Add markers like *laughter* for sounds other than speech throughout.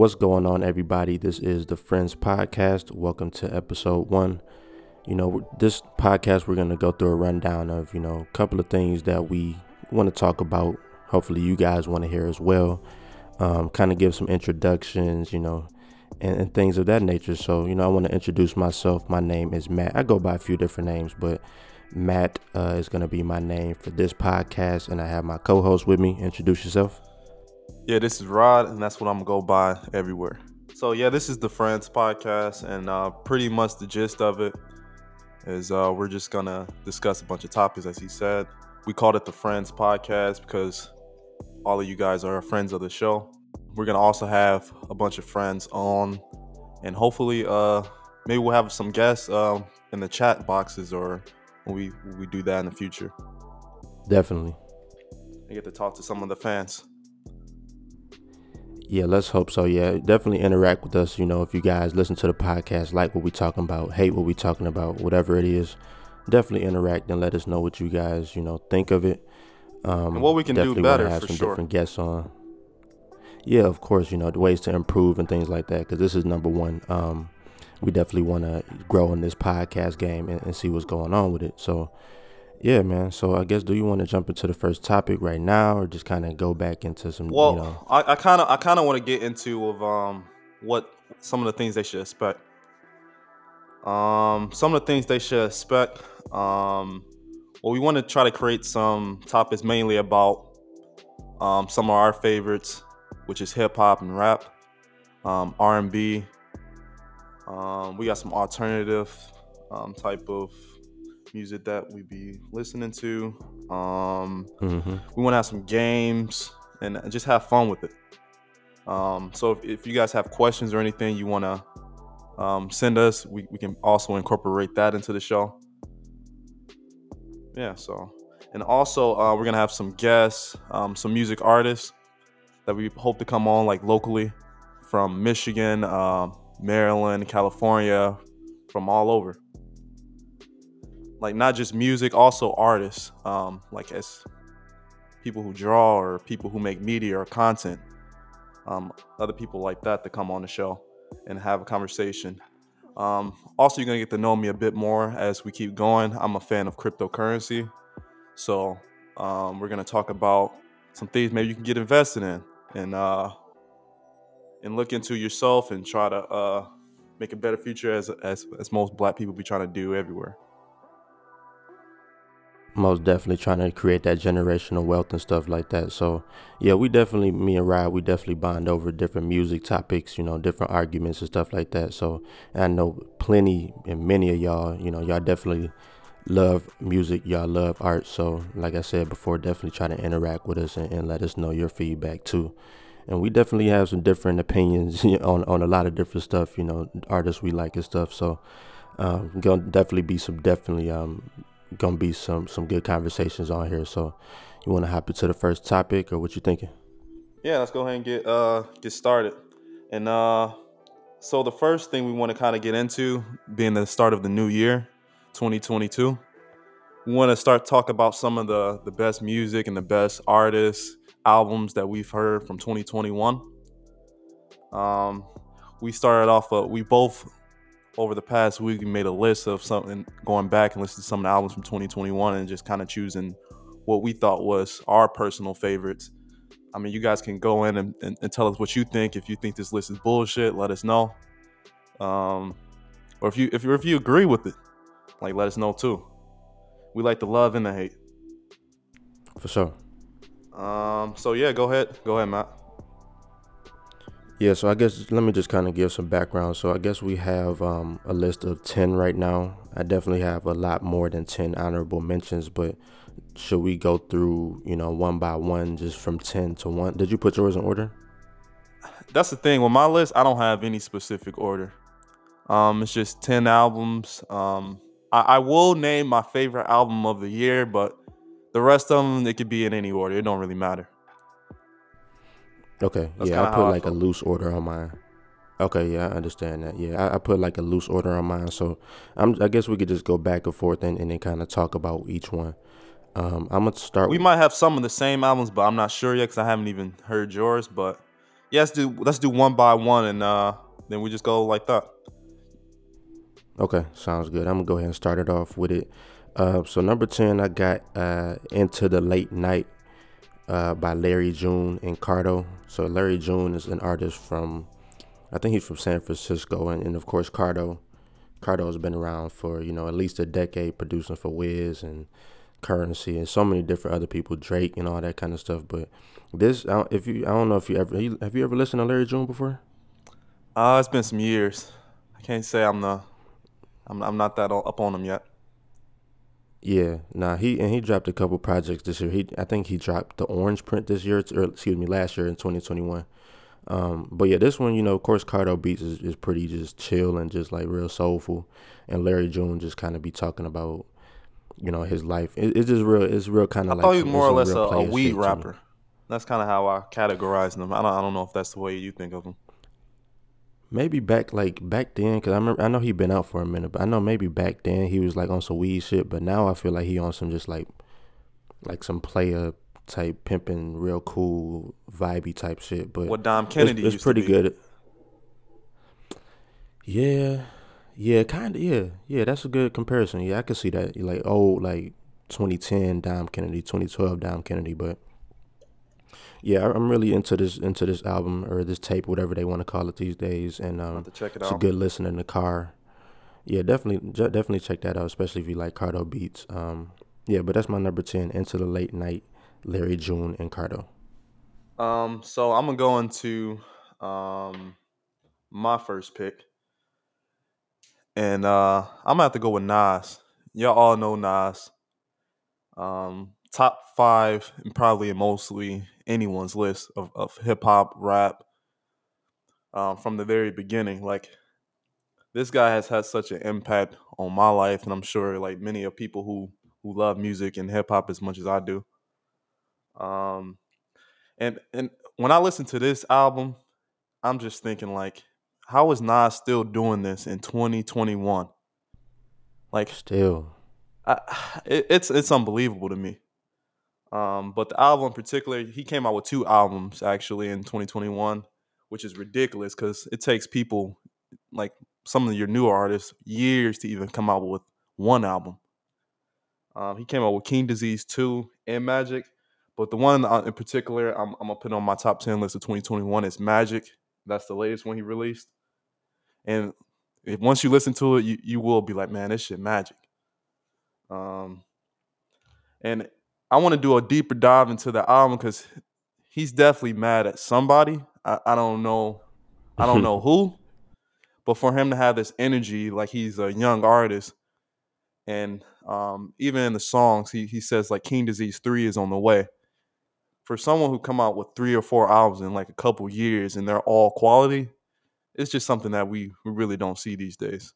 What's going on, everybody? This is the Friends Podcast. Welcome to episode one. You know, this podcast, we're going to go through a rundown of, you know, a couple of things that we want to talk about. Hopefully, you guys want to hear as well. Um, kind of give some introductions, you know, and, and things of that nature. So, you know, I want to introduce myself. My name is Matt. I go by a few different names, but Matt uh, is going to be my name for this podcast. And I have my co host with me. Introduce yourself. Yeah, this is Rod, and that's what I'm gonna go by everywhere. So yeah, this is the Friends podcast, and uh, pretty much the gist of it is uh, we're just gonna discuss a bunch of topics, as he said. We called it the Friends podcast because all of you guys are friends of the show. We're gonna also have a bunch of friends on, and hopefully, uh, maybe we'll have some guests um, in the chat boxes or when we when we do that in the future. Definitely. I get to talk to some of the fans. Yeah, let's hope so. Yeah, definitely interact with us. You know, if you guys listen to the podcast, like what we talking about, hate what we talking about, whatever it is, definitely interact and let us know what you guys, you know, think of it. Um, and what we can do better have some sure. different guests on. Yeah, of course. You know, the ways to improve and things like that. Because this is number one. Um, we definitely want to grow in this podcast game and, and see what's going on with it. So yeah, man. So I guess do you want to jump into the first topic right now, or just kind of go back into some? Well, you know... I kind of I kind of want to get into of um what some of the things they should expect. Um, some of the things they should expect. Um, well, we want to try to create some topics mainly about um some of our favorites, which is hip hop and rap, um, R and B. Um, we got some alternative um, type of music that we be listening to. Um, mm-hmm. We want to have some games and just have fun with it. Um, so if, if, you guys have questions or anything you want to um, send us, we, we can also incorporate that into the show. Yeah, so and also uh, we're gonna have some guests, um, some music artists that we hope to come on like locally from Michigan, uh, Maryland, California, from all over like not just music, also artists, um, like as people who draw or people who make media or content, um, other people like that to come on the show and have a conversation. Um, also, you're gonna get to know me a bit more as we keep going. I'm a fan of cryptocurrency, so um, we're gonna talk about some things maybe you can get invested in and uh, and look into yourself and try to uh, make a better future as as as most Black people be trying to do everywhere most definitely trying to create that generational wealth and stuff like that. So yeah, we definitely me and Rod, we definitely bond over different music topics, you know, different arguments and stuff like that. So I know plenty and many of y'all, you know, y'all definitely love music, y'all love art. So like I said before, definitely try to interact with us and, and let us know your feedback too. And we definitely have some different opinions *laughs* on on a lot of different stuff, you know, artists we like and stuff. So um, gonna definitely be some definitely um gonna be some some good conversations on here. So you want to hop into the first topic, or what you thinking? Yeah, let's go ahead and get uh get started. And uh so the first thing we want to kind of get into, being the start of the new year, 2022, we want to start talk about some of the the best music and the best artists, albums that we've heard from 2021. Um, we started off. Uh, we both over the past week, we made a list of something, going back and listening to some of the albums from 2021 and just kind of choosing what we thought was our personal favorites. I mean, you guys can go in and, and, and tell us what you think. If you think this list is bullshit, let us know. Um, or if you if you if you agree with it, like let us know too. We like the love and the hate. For sure. Um. So yeah, go ahead. Go ahead, Matt. Yeah, so I guess let me just kind of give some background. So I guess we have um, a list of 10 right now. I definitely have a lot more than 10 honorable mentions, but should we go through, you know, one by one just from 10 to 1? Did you put yours in order? That's the thing. With my list, I don't have any specific order. Um, it's just 10 albums. Um, I, I will name my favorite album of the year, but the rest of them, it could be in any order. It don't really matter. Okay. That's yeah, I put like I a loose order on mine. Okay, yeah, I understand that. Yeah, I, I, put like a loose order on mine, so I'm. I guess we could just go back and forth and, and then kind of talk about each one. Um, I'm gonna start. We might have some of the same albums, but I'm not sure yet because I haven't even heard yours. But yeah, let's do let's do one by one, and uh, then we just go like that. Okay, sounds good. I'm gonna go ahead and start it off with it. Uh, so number ten, I got uh, "Into the Late Night" uh, by Larry June and Cardo. So Larry June is an artist from, I think he's from San Francisco, and, and of course Cardo. Cardo has been around for you know at least a decade, producing for Wiz and Currency and so many different other people, Drake and all that kind of stuff. But this, if you, I don't know if you ever have you ever listened to Larry June before? Uh, it's been some years. I can't say I'm the, I'm, I'm not that up on him yet. Yeah, nah, he and he dropped a couple projects this year. He, I think he dropped the Orange Print this year, or excuse me, last year in 2021. Um, but yeah, this one, you know, of course, Cardo Beats is, is pretty just chill and just like real soulful, and Larry June just kind of be talking about, you know, his life. It, it's just real. It's real kind of like. I thought he was more or less a, a weed rapper. That's kind of how I categorize him. I don't. I don't know if that's the way you think of him. Maybe back like back then, because I remember I know he been out for a minute, but I know maybe back then he was like on some weed shit. But now I feel like he on some just like, like some player type pimping, real cool, vibey type shit. But what Dom Kennedy it's, it's pretty good. Yeah, yeah, kind of. Yeah, yeah, that's a good comparison. Yeah, I can see that. Like old, like 2010 Dom Kennedy, 2012 Dom Kennedy. But yeah, I'm really into this into this album or this tape, whatever they want to call it these days. And um, check it it's out. a good listen in the car. Yeah, definitely, definitely check that out, especially if you like Cardo beats. Um, yeah, but that's my number ten. Into the late night Larry June and Cardo? Um, so I'm gonna go into um my first pick, and uh I'm gonna have to go with Nas. Y'all all know Nas. Um, top five, and probably mostly anyone's list of, of hip hop, rap, um, from the very beginning. Like this guy has had such an impact on my life, and I'm sure like many of people who who love music and hip hop as much as I do. Um, and and when I listen to this album, I'm just thinking like, how is Nas still doing this in 2021? Like still, I, *sighs* it, it's it's unbelievable to me. Um, but the album in particular, he came out with two albums actually in 2021, which is ridiculous because it takes people like some of your newer artists years to even come out with one album. Um, he came out with King Disease 2 and Magic. But the one uh, in particular, I'm, I'm gonna put on my top ten list of 2021 is Magic. That's the latest one he released. And if once you listen to it, you, you will be like, man, this shit magic. Um, and I want to do a deeper dive into the album because he's definitely mad at somebody. I, I don't know, I don't *laughs* know who, but for him to have this energy, like he's a young artist, and um, even in the songs, he he says like King Disease Three is on the way for someone who come out with three or four albums in like a couple years and they're all quality, it's just something that we, we really don't see these days.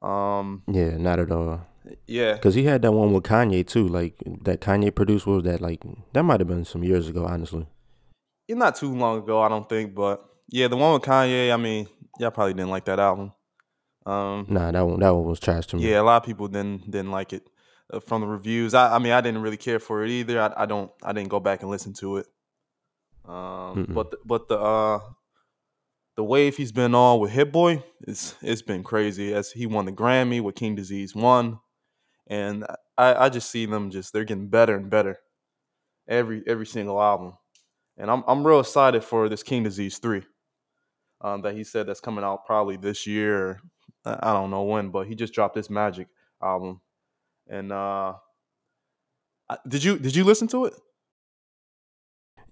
Um, yeah, not at all. Yeah, because he had that one with Kanye too. Like that Kanye produced was that like that might have been some years ago, honestly. It's not too long ago, I don't think, but yeah, the one with Kanye. I mean, y'all probably didn't like that album. Um, nah, that one that one was trash to me. Yeah, a lot of people didn't didn't like it. Uh, from the reviews. I, I mean, I didn't really care for it either. I, I don't. I didn't go back and listen to it. Um, but the, but the uh, the wave he's been on with Hit Boy, it's it's been crazy. As he won the Grammy with King Disease one, and I, I just see them just they're getting better and better every every single album, and I'm I'm real excited for this King Disease three. Um, that he said that's coming out probably this year. I don't know when, but he just dropped this Magic album, and uh, did you did you listen to it?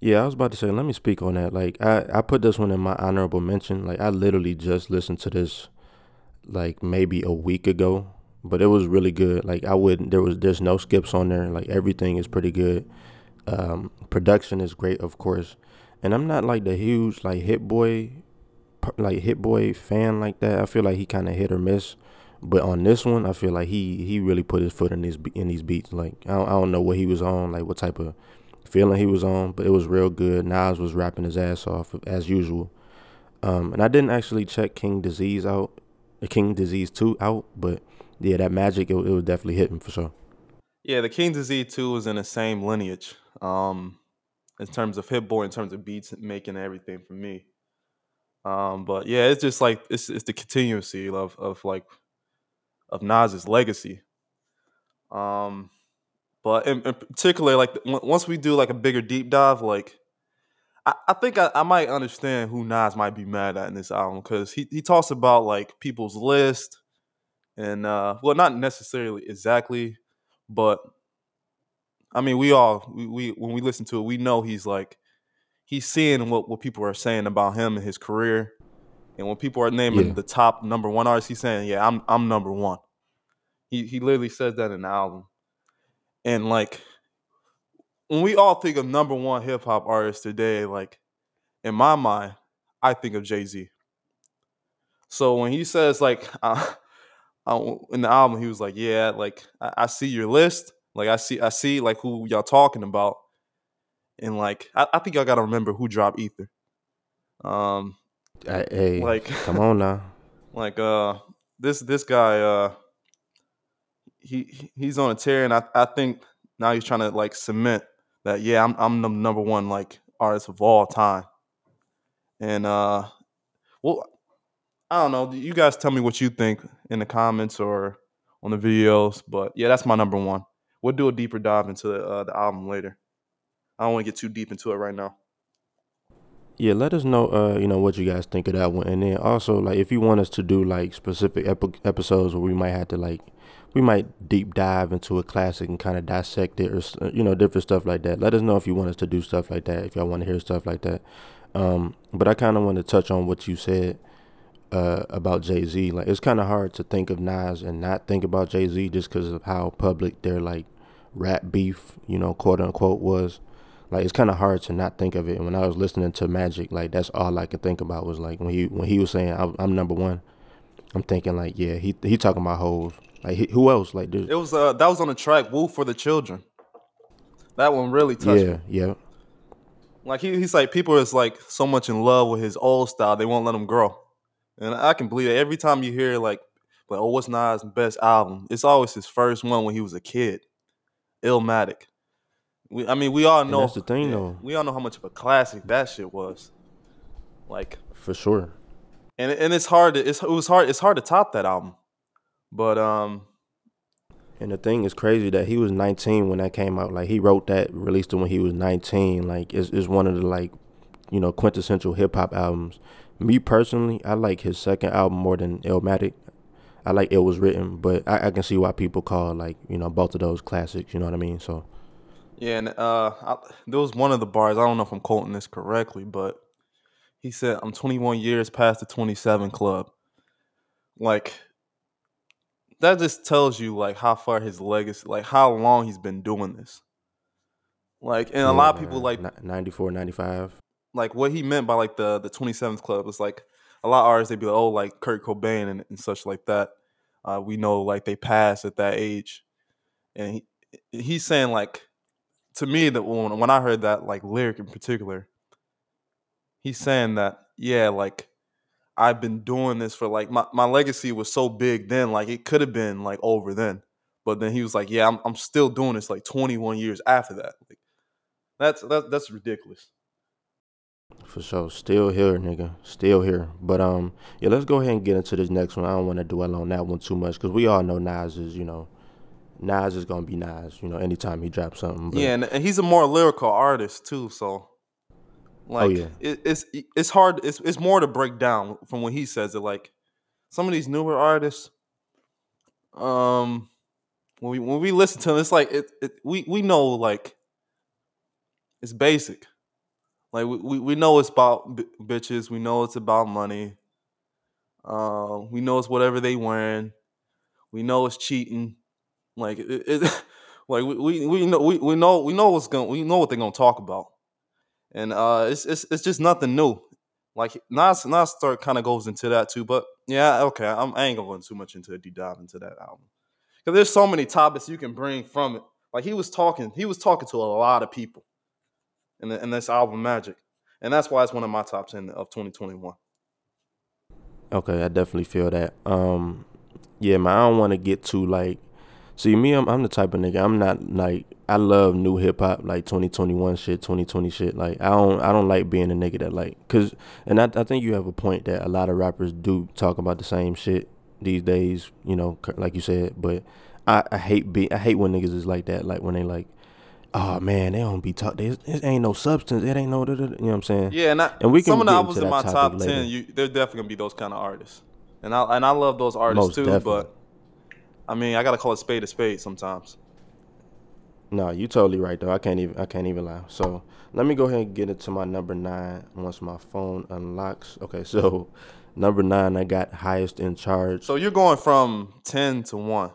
Yeah, I was about to say, let me speak on that. Like, I, I put this one in my honorable mention. Like, I literally just listened to this, like maybe a week ago, but it was really good. Like, I wouldn't. There was there's no skips on there. Like, everything is pretty good. Um, production is great, of course, and I'm not like the huge like Hit Boy, like Hit Boy fan like that. I feel like he kind of hit or miss. But on this one, I feel like he he really put his foot in these in these beats. Like I don't, I don't know what he was on, like what type of feeling he was on, but it was real good. Nas was rapping his ass off as usual. Um, and I didn't actually check King Disease out, King Disease Two out, but yeah, that magic it, it was definitely hitting for sure. Yeah, the King Disease Two was in the same lineage. Um, in terms of Hit Boy, in terms of beats making everything for me. Um, but yeah, it's just like it's it's the continuity of of like of Nas's legacy. Um, but in, in particular, like once we do like a bigger deep dive, like I, I think I, I might understand who Nas might be mad at in this album because he he talks about like people's list and uh well not necessarily exactly, but I mean we all we, we when we listen to it we know he's like he's seeing what, what people are saying about him and his career. And when people are naming yeah. the top number one artist, he's saying, Yeah, I'm I'm number one. He he literally says that in the album. And like when we all think of number one hip hop artists today, like in my mind, I think of Jay Z. So when he says like *laughs* uh, uh, in the album, he was like, "Yeah, like I, I, see your list, like I see I see like who y'all talking about, and like I, I think y'all got to remember who dropped Ether. Um, hey, like come on now, *laughs* like uh this this guy uh he he's on a tear, and I I think now he's trying to like cement that yeah I'm I'm the number one like artist of all time, and uh well I don't know you guys tell me what you think in the comments or on the videos, but yeah that's my number one. We'll do a deeper dive into uh, the album later. I don't want to get too deep into it right now. Yeah, let us know, uh, you know, what you guys think of that one, and then also like if you want us to do like specific episodes where we might have to like we might deep dive into a classic and kind of dissect it or uh, you know different stuff like that. Let us know if you want us to do stuff like that. If y'all want to hear stuff like that. Um, but I kind of want to touch on what you said uh, about Jay Z. Like it's kind of hard to think of Nas and not think about Jay Z just because of how public their like rap beef, you know, quote unquote, was. Like it's kind of hard to not think of it. And when I was listening to Magic, like that's all I could think about was like when he when he was saying I'm number one. I'm thinking like yeah, he he talking about hoes. Like who else? Like dude. it was uh that was on the track "Wu for the Children." That one really touched yeah, me. Yeah, Like he, he's like people is like so much in love with his old style they won't let him grow, and I can believe it. Every time you hear like, like oh, what's Nas' best album? It's always his first one when he was a kid, Illmatic. We, I mean, we all know. And that's the thing, yeah, though. We all know how much of a classic that shit was. Like for sure. And and it's hard. To, it's it was hard. It's hard to top that album. But um and the thing is crazy that he was 19 when that came out. Like he wrote that, released it when he was 19. Like it's, it's one of the like, you know, quintessential hip hop albums. Me personally, I like his second album more than Illmatic. I like It Was Written, but I, I can see why people call like, you know, both of those classics. You know what I mean? So. Yeah, and uh, I, there was one of the bars. I don't know if I'm quoting this correctly, but he said, "I'm 21 years past the 27 club." Like that just tells you like how far his legacy, like how long he's been doing this. Like, and a lot of people like 94, 95. Like what he meant by like the the 27th club was like a lot of artists they'd be like, oh, like Kurt Cobain and, and such like that. Uh, we know like they passed at that age, and he he's saying like to me that when when I heard that like lyric in particular, he's saying that yeah, like I've been doing this for like my, my legacy was so big then, like it could have been like over then. But then he was like, Yeah, I'm I'm still doing this like 21 years after that. Like that's that's that's ridiculous. For sure. Still here, nigga. Still here. But um yeah, let's go ahead and get into this next one. I don't want to dwell on that one too much because we all know Nas is, you know, Nas is gonna be Nas, you know, anytime he drops something. But, yeah, and, and he's a more lyrical artist too, so Oh, like, oh, yeah. it, it's it's hard. It's it's more to break down from when he says it. Like some of these newer artists, um, when we when we listen to them, it's like it, it we we know like it's basic. Like we, we, we know it's about b- bitches. We know it's about money. Uh, we know it's whatever they wearing. We know it's cheating. Like it, it *laughs* like we, we, we know we, we know we know what's going we know what they're gonna talk about and uh, it's it's it's just nothing new. Like Nas Nas start kind of goes into that too, but yeah, okay, I'm, I ain't going too much into a deep dive into that album because there's so many topics you can bring from it. Like he was talking, he was talking to a lot of people the, in this album Magic, and that's why it's one of my top ten of 2021. Okay, I definitely feel that. Um, yeah, man, I don't want to get too like See me, I'm I'm the type of nigga. I'm not like I love new hip hop, like 2021 shit, 2020 shit. Like I don't I don't like being a nigga that like, cause and I I think you have a point that a lot of rappers do talk about the same shit these days. You know, like you said, but I, I hate be I hate when niggas is like that. Like when they like, oh man, they don't be talk. There ain't no substance. It ain't no. You know what I'm saying? Yeah, and, I, and we can some of the albums in my top later. ten, you, they're definitely gonna be those kind of artists, and I and I love those artists Most too. definitely. But I mean, I gotta call it spade a spade sometimes. No, you totally right though. I can't even I can't even lie. So let me go ahead and get into my number nine once my phone unlocks. Okay, so *laughs* number nine I got highest in charge. So you're going from ten to one.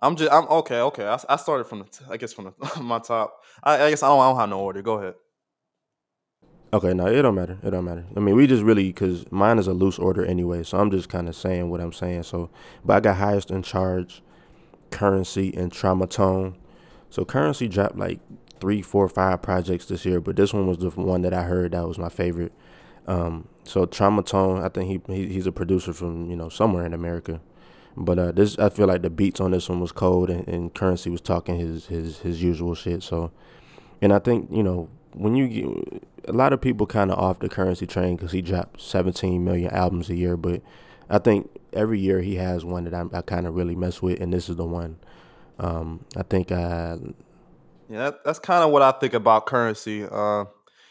I'm just I'm okay. Okay, I, I started from the I guess from the, *laughs* my top. I, I guess I don't, I don't have no order. Go ahead. Okay, no, it don't matter. It don't matter. I mean, we just really because mine is a loose order anyway, so I'm just kind of saying what I'm saying. So, but I got highest in charge, currency and trauma tone. So currency dropped like three, four, five projects this year, but this one was the one that I heard that was my favorite. Um, so trauma tone, I think he, he he's a producer from you know somewhere in America, but uh, this I feel like the beats on this one was cold, and, and currency was talking his his his usual shit. So, and I think you know when you get, a lot of people kind of off the currency train because he dropped 17 million albums a year, but I think every year he has one that I, I kind of really mess with, and this is the one. Um, I think uh, Yeah, that, that's kind of what I think about currency. Uh,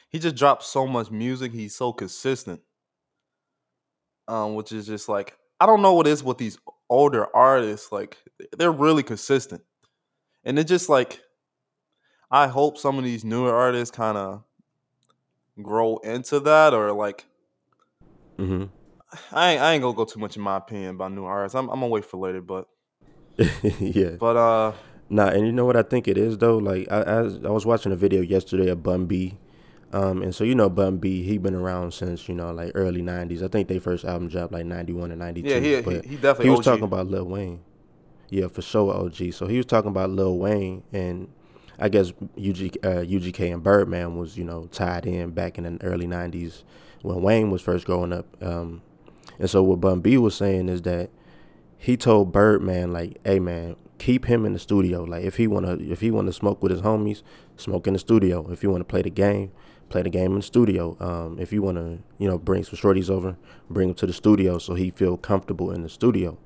he just drops so much music. He's so consistent, um, which is just like I don't know what is with these older artists. Like they're really consistent, and it's just like I hope some of these newer artists kind of grow into that, or like mm-hmm. I ain't, I ain't gonna go too much in my opinion about new artists. I'm, I'm gonna wait for later, but *laughs* yeah. but uh, Nah, and you know what I think it is though. Like I, I, I was watching a video yesterday of Bun B, um, and so you know Bun B, he been around since you know like early '90s. I think they first album dropped like '91 and '92. yeah, he, but he he definitely he was OG. talking about Lil Wayne. Yeah, for sure, OG. So he was talking about Lil Wayne, and I guess UG, uh, UGK and Birdman was you know tied in back in the early '90s when Wayne was first growing up. Um, and so what Bun B was saying is that he told Birdman like, "Hey man, keep him in the studio. Like if he wanna if he wanna smoke with his homies, smoke in the studio. If you wanna play the game, play the game in the studio. Um, if you wanna you know bring some shorties over, bring them to the studio so he feel comfortable in the studio."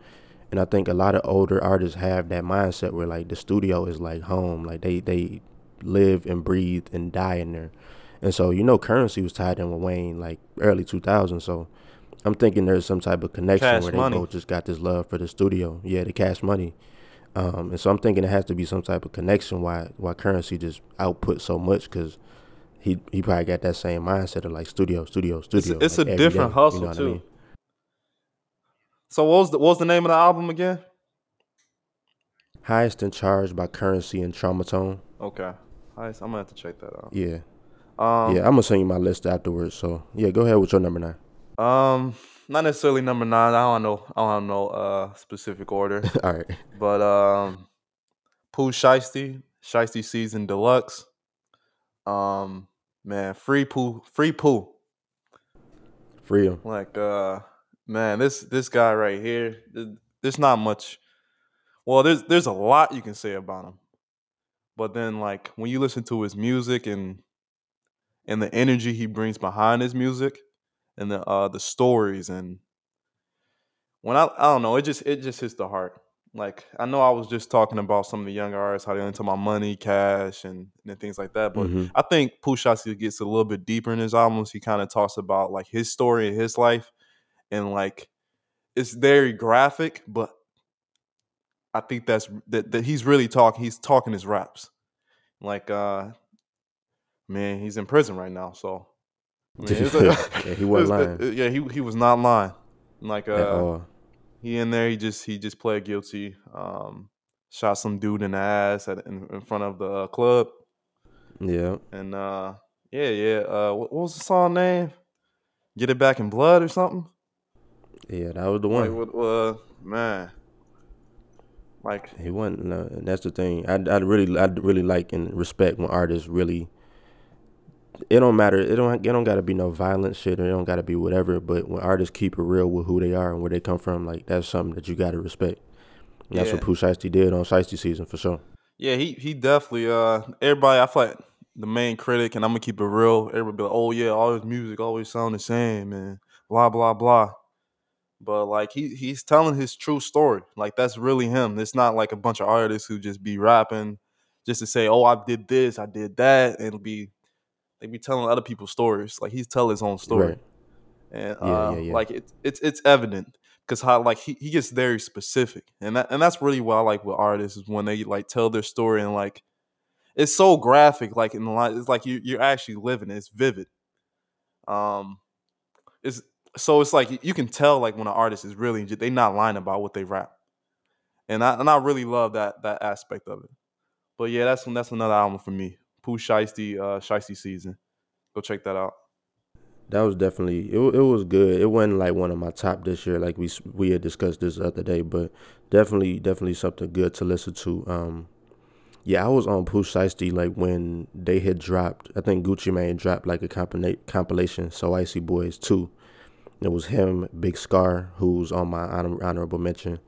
And I think a lot of older artists have that mindset where like the studio is like home, like they they live and breathe and die in there. And so you know, Currency was tied in with Wayne like early 2000s. So I'm thinking there's some type of connection Cash where they Money. both just got this love for the studio. Yeah, the cash money. Um, and so I'm thinking it has to be some type of connection why why Currency just output so much because he he probably got that same mindset of like studio, studio, studio. it's like, a different day, hustle, you know too. I mean? So what was the what was the name of the album again? Highest in charge by Currency and Traumatone. Okay, Nice. I'm gonna have to check that out. Yeah, Um, yeah. I'm gonna send you my list afterwards. So yeah, go ahead with your number nine. Um, not necessarily number nine. I don't know. I don't have no uh specific order, *laughs* All right. but um, Pooh Shiesty, Shiesty Season Deluxe. Um, man, free Pooh, free Pooh. Free 'em. Like, uh, man, this this guy right here. There's not much. Well, there's there's a lot you can say about him, but then like when you listen to his music and and the energy he brings behind his music and the uh the stories and when I I don't know, it just it just hits the heart. Like I know I was just talking about some of the younger artists, how they into my money, cash, and, and things like that. But Mhm. I think Shiesty gets a little bit deeper in his albums. He kind of talks about like his story and his life, and like it's very graphic. But I think that's that, that he's really talking. He's talking his raps. Like, uh man, he's in prison right now. So, *laughs* I mean, Yeah, he *laughs* wasn't lying. Yeah, he he was not lying. Like, uh. He in there. He just he just pled guilty. Um, shot some dude in the ass at, in, in front of the uh, club. Yeah. And uh, yeah, yeah. Uh, what, what was the song name? Get it back in blood or something. Yeah, that was the Like, one. what, uh, man. Like, He wasn't. No, and that's the thing. I I really I really like and respect when artists really. It don't matter. It don't. It don't got to be no violent shit, or it don't got to be whatever. But when artists keep it real with who they are and where they come from, like that's something that you got to respect. And that's Yeah. what Pooh Shiesty did on Shiesty season for sure. Yeah, he he definitely. Uh, everybody, I feel like the main critic, and I'm gonna keep it real. Everybody be like, "Oh yeah, all his music always sound the same," and blah blah blah. But like he he's telling his true story. Like that's really him. It's not like a bunch of artists who just be rapping just to say, "Oh, I did this, I did that," and it'll be they be telling other people's stories. Like he's telling his own story. Right. and uh, yeah, yeah. like it's it's it's evident because how like he, he gets very specific, and that and that's really what I like with artists is when they like tell their story and like it's so graphic, like in the line, it's like you you're actually living it. It's vivid. Um, it's so it's like you can tell like when an artist is really they not lying about what they rap, and I and I really love that that aspect of it. But yeah, that's one that's another album for me. Pooh Shiesty, uh, Shiesty season. Go check that out. That was definitely it. It was good. It wasn't like one of my top this year, like we we had discussed this the other day, but definitely definitely something good to listen to. Um, yeah, I was on Pooh Shiesty like when they had dropped. I think Gucci Mane dropped like a compila- compilation. So Icy Boys too. It was him, Big Scar, who's on my honor- honorable mention,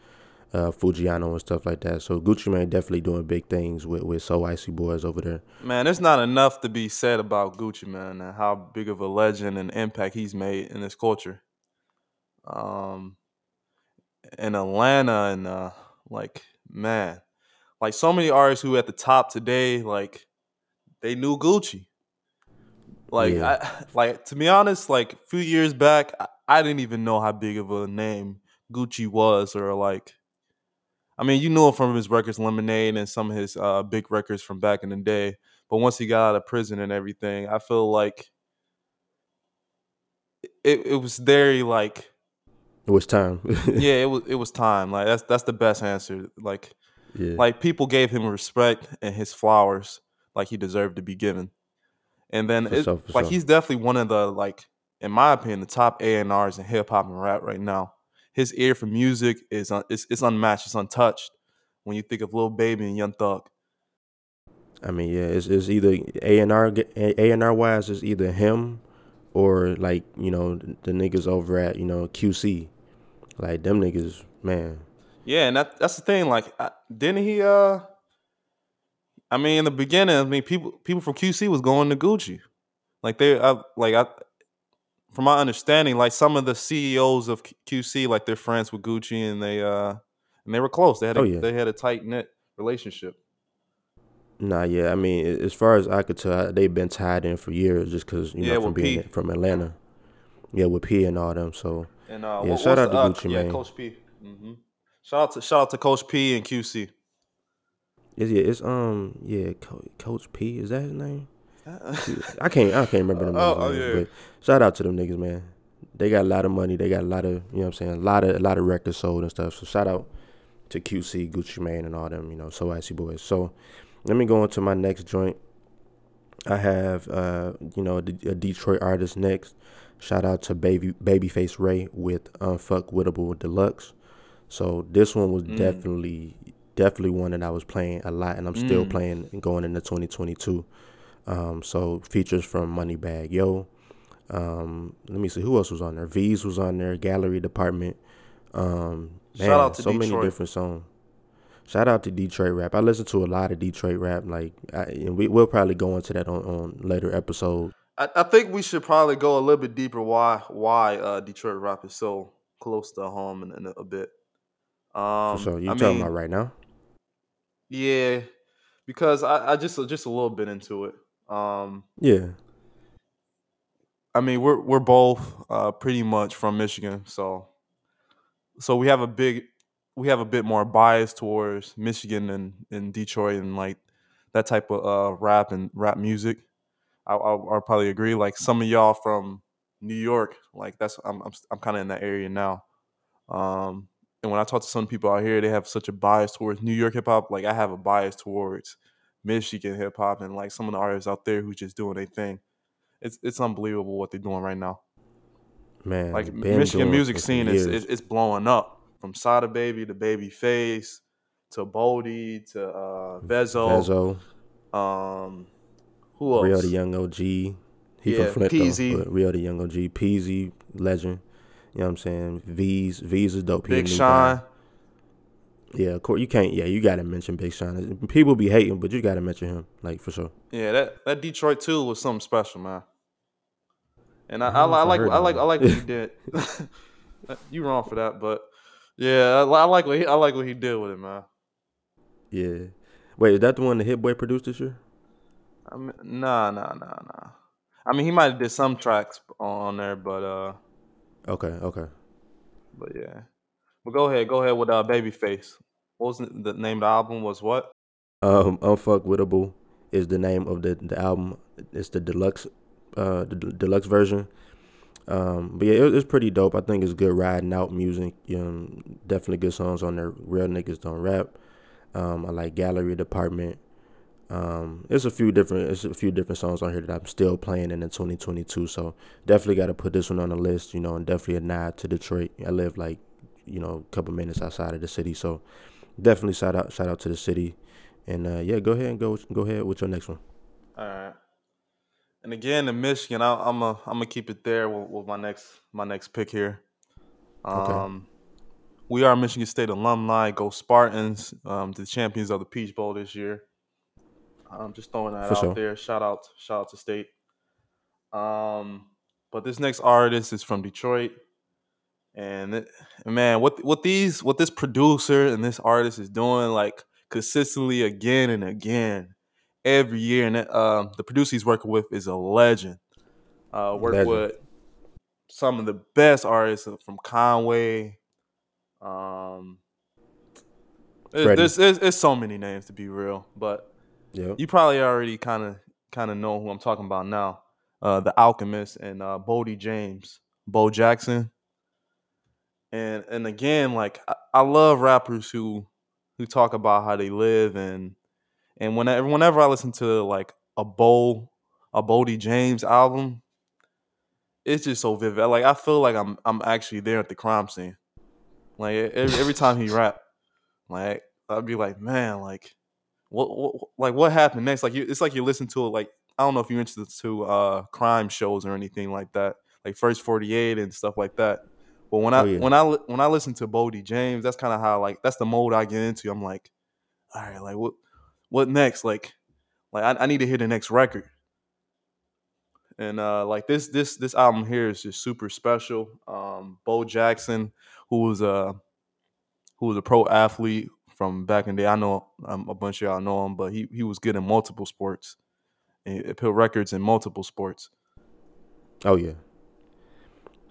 uh, Foogiano and stuff like that. So Gucci Mane definitely doing big things with with So Icy Boys over there. Man, there's not enough to be said about Gucci, man, and how big of a legend and impact he's made in this culture. Um, in Atlanta, and uh, like, man, like so many artists who are at the top today, like, they knew Gucci. Like, Yeah. I, like to be honest, like a few years back, I, I didn't even know how big of a name Gucci was, or like, I mean, you knew him from his records, Lemonade, and some of his uh, big records from back in the day. But once he got out of prison and everything, I feel like it, it was very like It was time. *laughs* yeah, it was it was time. Like that's that's the best answer. Like yeah. like people gave him respect and his flowers like he deserved to be given. And then For it, sure, like sure. he's definitely one of the like in my opinion the top A and R's in hip hop and rap right now. His ear for music is un, it's, it's unmatched. It's untouched. When you think of Lil Baby and Young Thug, I mean, yeah, it's, it's either A and R A and R wise, it's either him or like you know the niggas over at you know QC, like them niggas, man. Yeah, and that that's the thing. Like, I, didn't he? Uh, I mean, in the beginning, I mean, people people from QC was going to Gucci. Like they, I, like I, from my understanding, like some of the CEOs of QC, like they're friends with Gucci, and they uh, and they were close. They had a, Oh, yeah. they had a tight knit relationship. Nah, yeah, I mean, as far as I could tell, they've been tied in for years just because you Yeah, know from being P. from Atlanta. Yeah, with P and all them. So And uh, Yeah, what- shout out to uh, Gucci yeah, Mane. Coach P. Mm-hmm. Shout out to shout out to Coach P and QC. it's yeah, it's um yeah, Co- Coach P is that his name? I can't I can't remember them Oh, oh, names, yeah. but shout out to them niggas, man. They got a lot of money. They got a lot of you know what I'm saying, a lot of a lot of records sold and stuff. So shout out to QC, Gucci Mane, and all them. You know, so icy boys. So let me go into my next joint. I have uh you know a, D- a Detroit artist next. Shout out to Baby Babyface Ray with Unfuckwittable Deluxe. So this one was Mm. definitely definitely one that I was playing a lot, and I'm still Mm. playing and going into 2022. Um, so features from Moneybagg Yo. Um, let me see who else was on there. Veeze was on there. Gallery Department. Um, man, Shout out to so many different songs. Shout out to Detroit rap. I listen to a lot of Detroit rap. Like, I, and we we'll probably go into that on, on later episodes. I, I think we should probably go a little bit deeper why why uh, Detroit rap is so close to home in, in a, bit. Um, For sure. You talking mean, about right now? Yeah, because I, I just just a little bit into it. Um, Yeah. I mean we're we're both uh, pretty much from Michigan, so so we have a big we have a bit more bias towards Michigan and, and Detroit and like that type of uh, rap and rap music. I, I I'll probably agree. Like some of y'all from New York, like that's I'm I'm, I'm kind of in that area now. Um, and when I talk to some people out here, they have such a bias towards New York hip hop. Like I have a bias towards Michigan hip hop and like some of the artists out there who just doing their thing. It's it's unbelievable what they're doing right now. Man. Like Michigan music scene is, is it's blowing up from Sada Baby to Baby Face to Boldy to uh, Vezzo. Vezzo, Um, who else? Rio Da Yung OG. He Yeah, from Flint Peezy. though, but Rio Da Yung OG. Peezy, legend. You know what I'm saying? Veeze, Veeze is dope. Big Sean. Yeah, of course you can't. Yeah, you gotta mention Big Sean. People be hating, but you gotta mention him, like for sure. Yeah, that that Detroit two was something special, man. And I, I, I, I like I like I like what he *laughs* did. *laughs* you wrong for that, but yeah, I, I, like what he I like what he did with it, man. Yeah. Wait, is that the one the Hit Boy produced this year? I mean, nah, nah, nah, nah. I mean, he might have did some tracks on there, but uh. Okay. Okay. But yeah. But go ahead, go ahead with uh Babyface. What was the name of the album? Was what? Um, Unfuckwittable is the name of the the album. It's the deluxe, uh, the deluxe version. Um, but yeah, it, it's pretty dope. I think it's good riding out music. You know, definitely good songs on there. Real niggas don't rap. Um, I like Gallery Department. Um, it's a few different it's a few different songs on here that I'm still playing in the 2022. So definitely got to put this one on the list. You know, and definitely a nod to Detroit. I live like you know a couple minutes outside of the city, so definitely shout out shout out to the city. And uh, yeah, go ahead and go go ahead with your next one. All right. And again, in Michigan, I, am a I'm gonna keep it there with, with, my next my next pick here. Um, okay. we are Michigan State alumni. Go Spartans! Um, the champions of the Peach Bowl this year. I'm just throwing that For out sure. there. Shout out shout out to State. Um, but this next artist is from Detroit, and it, man, what what these what this producer and this artist is doing like consistently again and again every year. And uh, the producer he's working with is a legend. Uh, work legend. with some of the best artists from Conway. Um, there's, there's, there's so many names to be real, but yep. you probably already kind of kind of know who I'm talking about now. Uh, the Alchemist and uh, Boldy James, Bo Jackson, and and again, like I, I love rappers who who talk about how they live and and whenever whenever I listen to like a Bo a Boldy James album, it's just so vivid. Like I feel like I'm I'm actually there at the crime scene. Like every, every time he rap, like I'd be like, man, like what, what like what happened next? Like you, it's like you listen to it. Like I don't know if you're interested to uh crime shows or anything like that, like First Forty Eight and stuff like that. But when I oh, yeah. when I when I listen to Boldy James, that's kind of how like that's the mode I get into. I'm like, all right, like what what next? Like, like I, I need to hear the next record. And uh, like this this this album here is just super special. Um, Bo Jackson, who was a who was a pro athlete from back in the day. I know um, a bunch of y'all know him, but he he was good in multiple sports. And it put records in multiple sports. Oh yeah.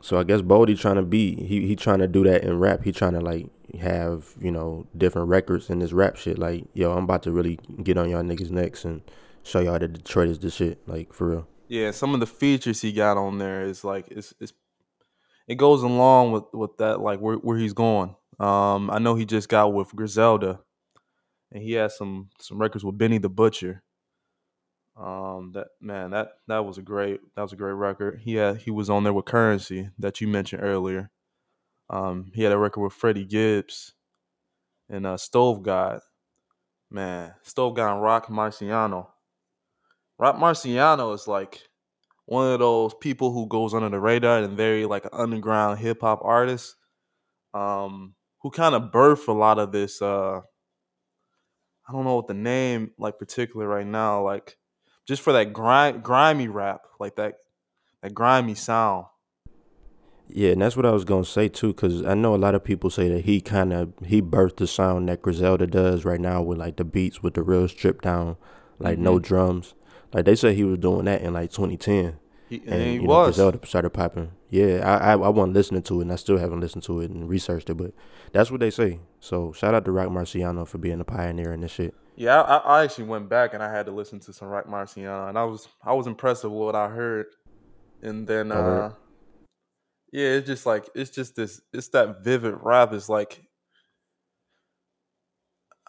So I guess Boldy trying to be he he trying to do that in rap. He trying to like have you know different records in this rap shit. Like yo, I'm about to really get on y'all niggas necks and show y'all that Detroit is the shit. Like for real. Yeah, some of the features he got on there is like it's it's it goes along with with that like where where he's going. Um, I know he just got with Griselda, and he has some some records with Benny the Butcher. Um, that man, that that was a great that was a great record. He had he was on there with Currency that you mentioned earlier. Um, he had a record with Freddie Gibbs and uh, Stove God. Man, Stove God and Roc Marciano. Roc Marciano is like one of those people who goes under the radar and very like an underground hip hop artist. Um, who kind of birthed a lot of this uh I don't know what the name like particular right now, like just for that grime, grimy rap, like that that grimy sound. Yeah, and that's what I was gonna say too, because I know a lot of people say that he kind of he birthed the sound that Griselda does right now with like the beats with the real stripped down, like mm-hmm. no drums. Like they say he was doing that in like 2010. He, and, and he you know. Griselda started popping. Yeah, I, I I wasn't listening to it, and I still haven't listened to it and researched it, but that's what they say. So shout out to Roc Marciano for being a pioneer in this shit. Yeah, I, I actually went back and I had to listen to some Roc Marciano, and I was I was impressed with what I heard. And then uh, yeah, it's just like it's just this it's that vivid rap is like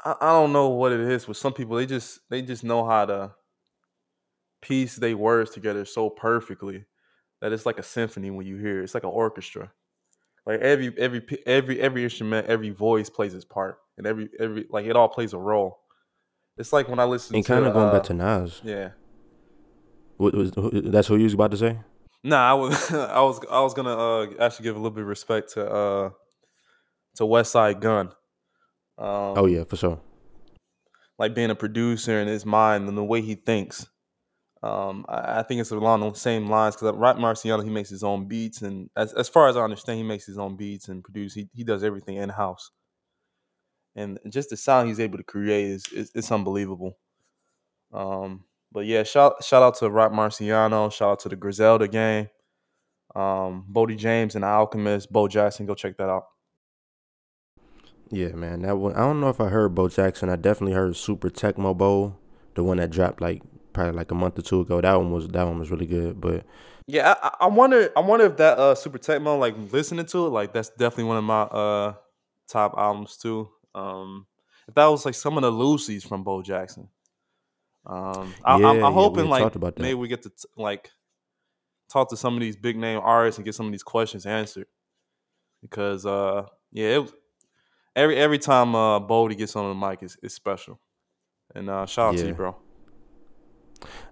I, I don't know what it is with some people they just they just know how to piece their words together so perfectly that it's like a symphony when you hear it. It's like an orchestra. Like every every every every instrument, every voice plays its part, and every every like it all plays a role. It's like when I listen. To. And kind of going uh, back to Nas. Yeah. What was that's what you was about to say? Nah, I was *laughs* I was I was gonna uh, actually give a little bit of respect to uh to Westside Gunn. Um, oh yeah, for sure. like being a producer in his mind and the way he thinks. Um, I, I think it's along the same lines because Roc Marciano he makes his own beats, and as as far as I understand, he makes his own beats and produce. He he does everything in house, and just the sound he's able to create is, is it's unbelievable. Um, but yeah, shout shout out to Roc Marciano, shout out to the Griselda gang, um, Boldy James and the Alchemist, Bo Jackson. Go check that out. Yeah, man, that one. I don't know if I heard Bo Jackson. I definitely heard Super Tecmo Bowl, the one that dropped like probably like a month or two ago. That one was that one was really good. But Yeah, I, I wonder. I wonder if that uh Super Tecmo, like listening to it, like that's definitely one of my uh top albums too. Um, if that was like some of the Lucy's from Bo Jackson. Um, I, Yeah, I'm, yeah, I'm hoping had like maybe we get to t- like talk to some of these big name artists and get some of these questions answered because uh yeah, it, every every time uh Boldy gets on the mic is is special. And uh shout out to you, bro.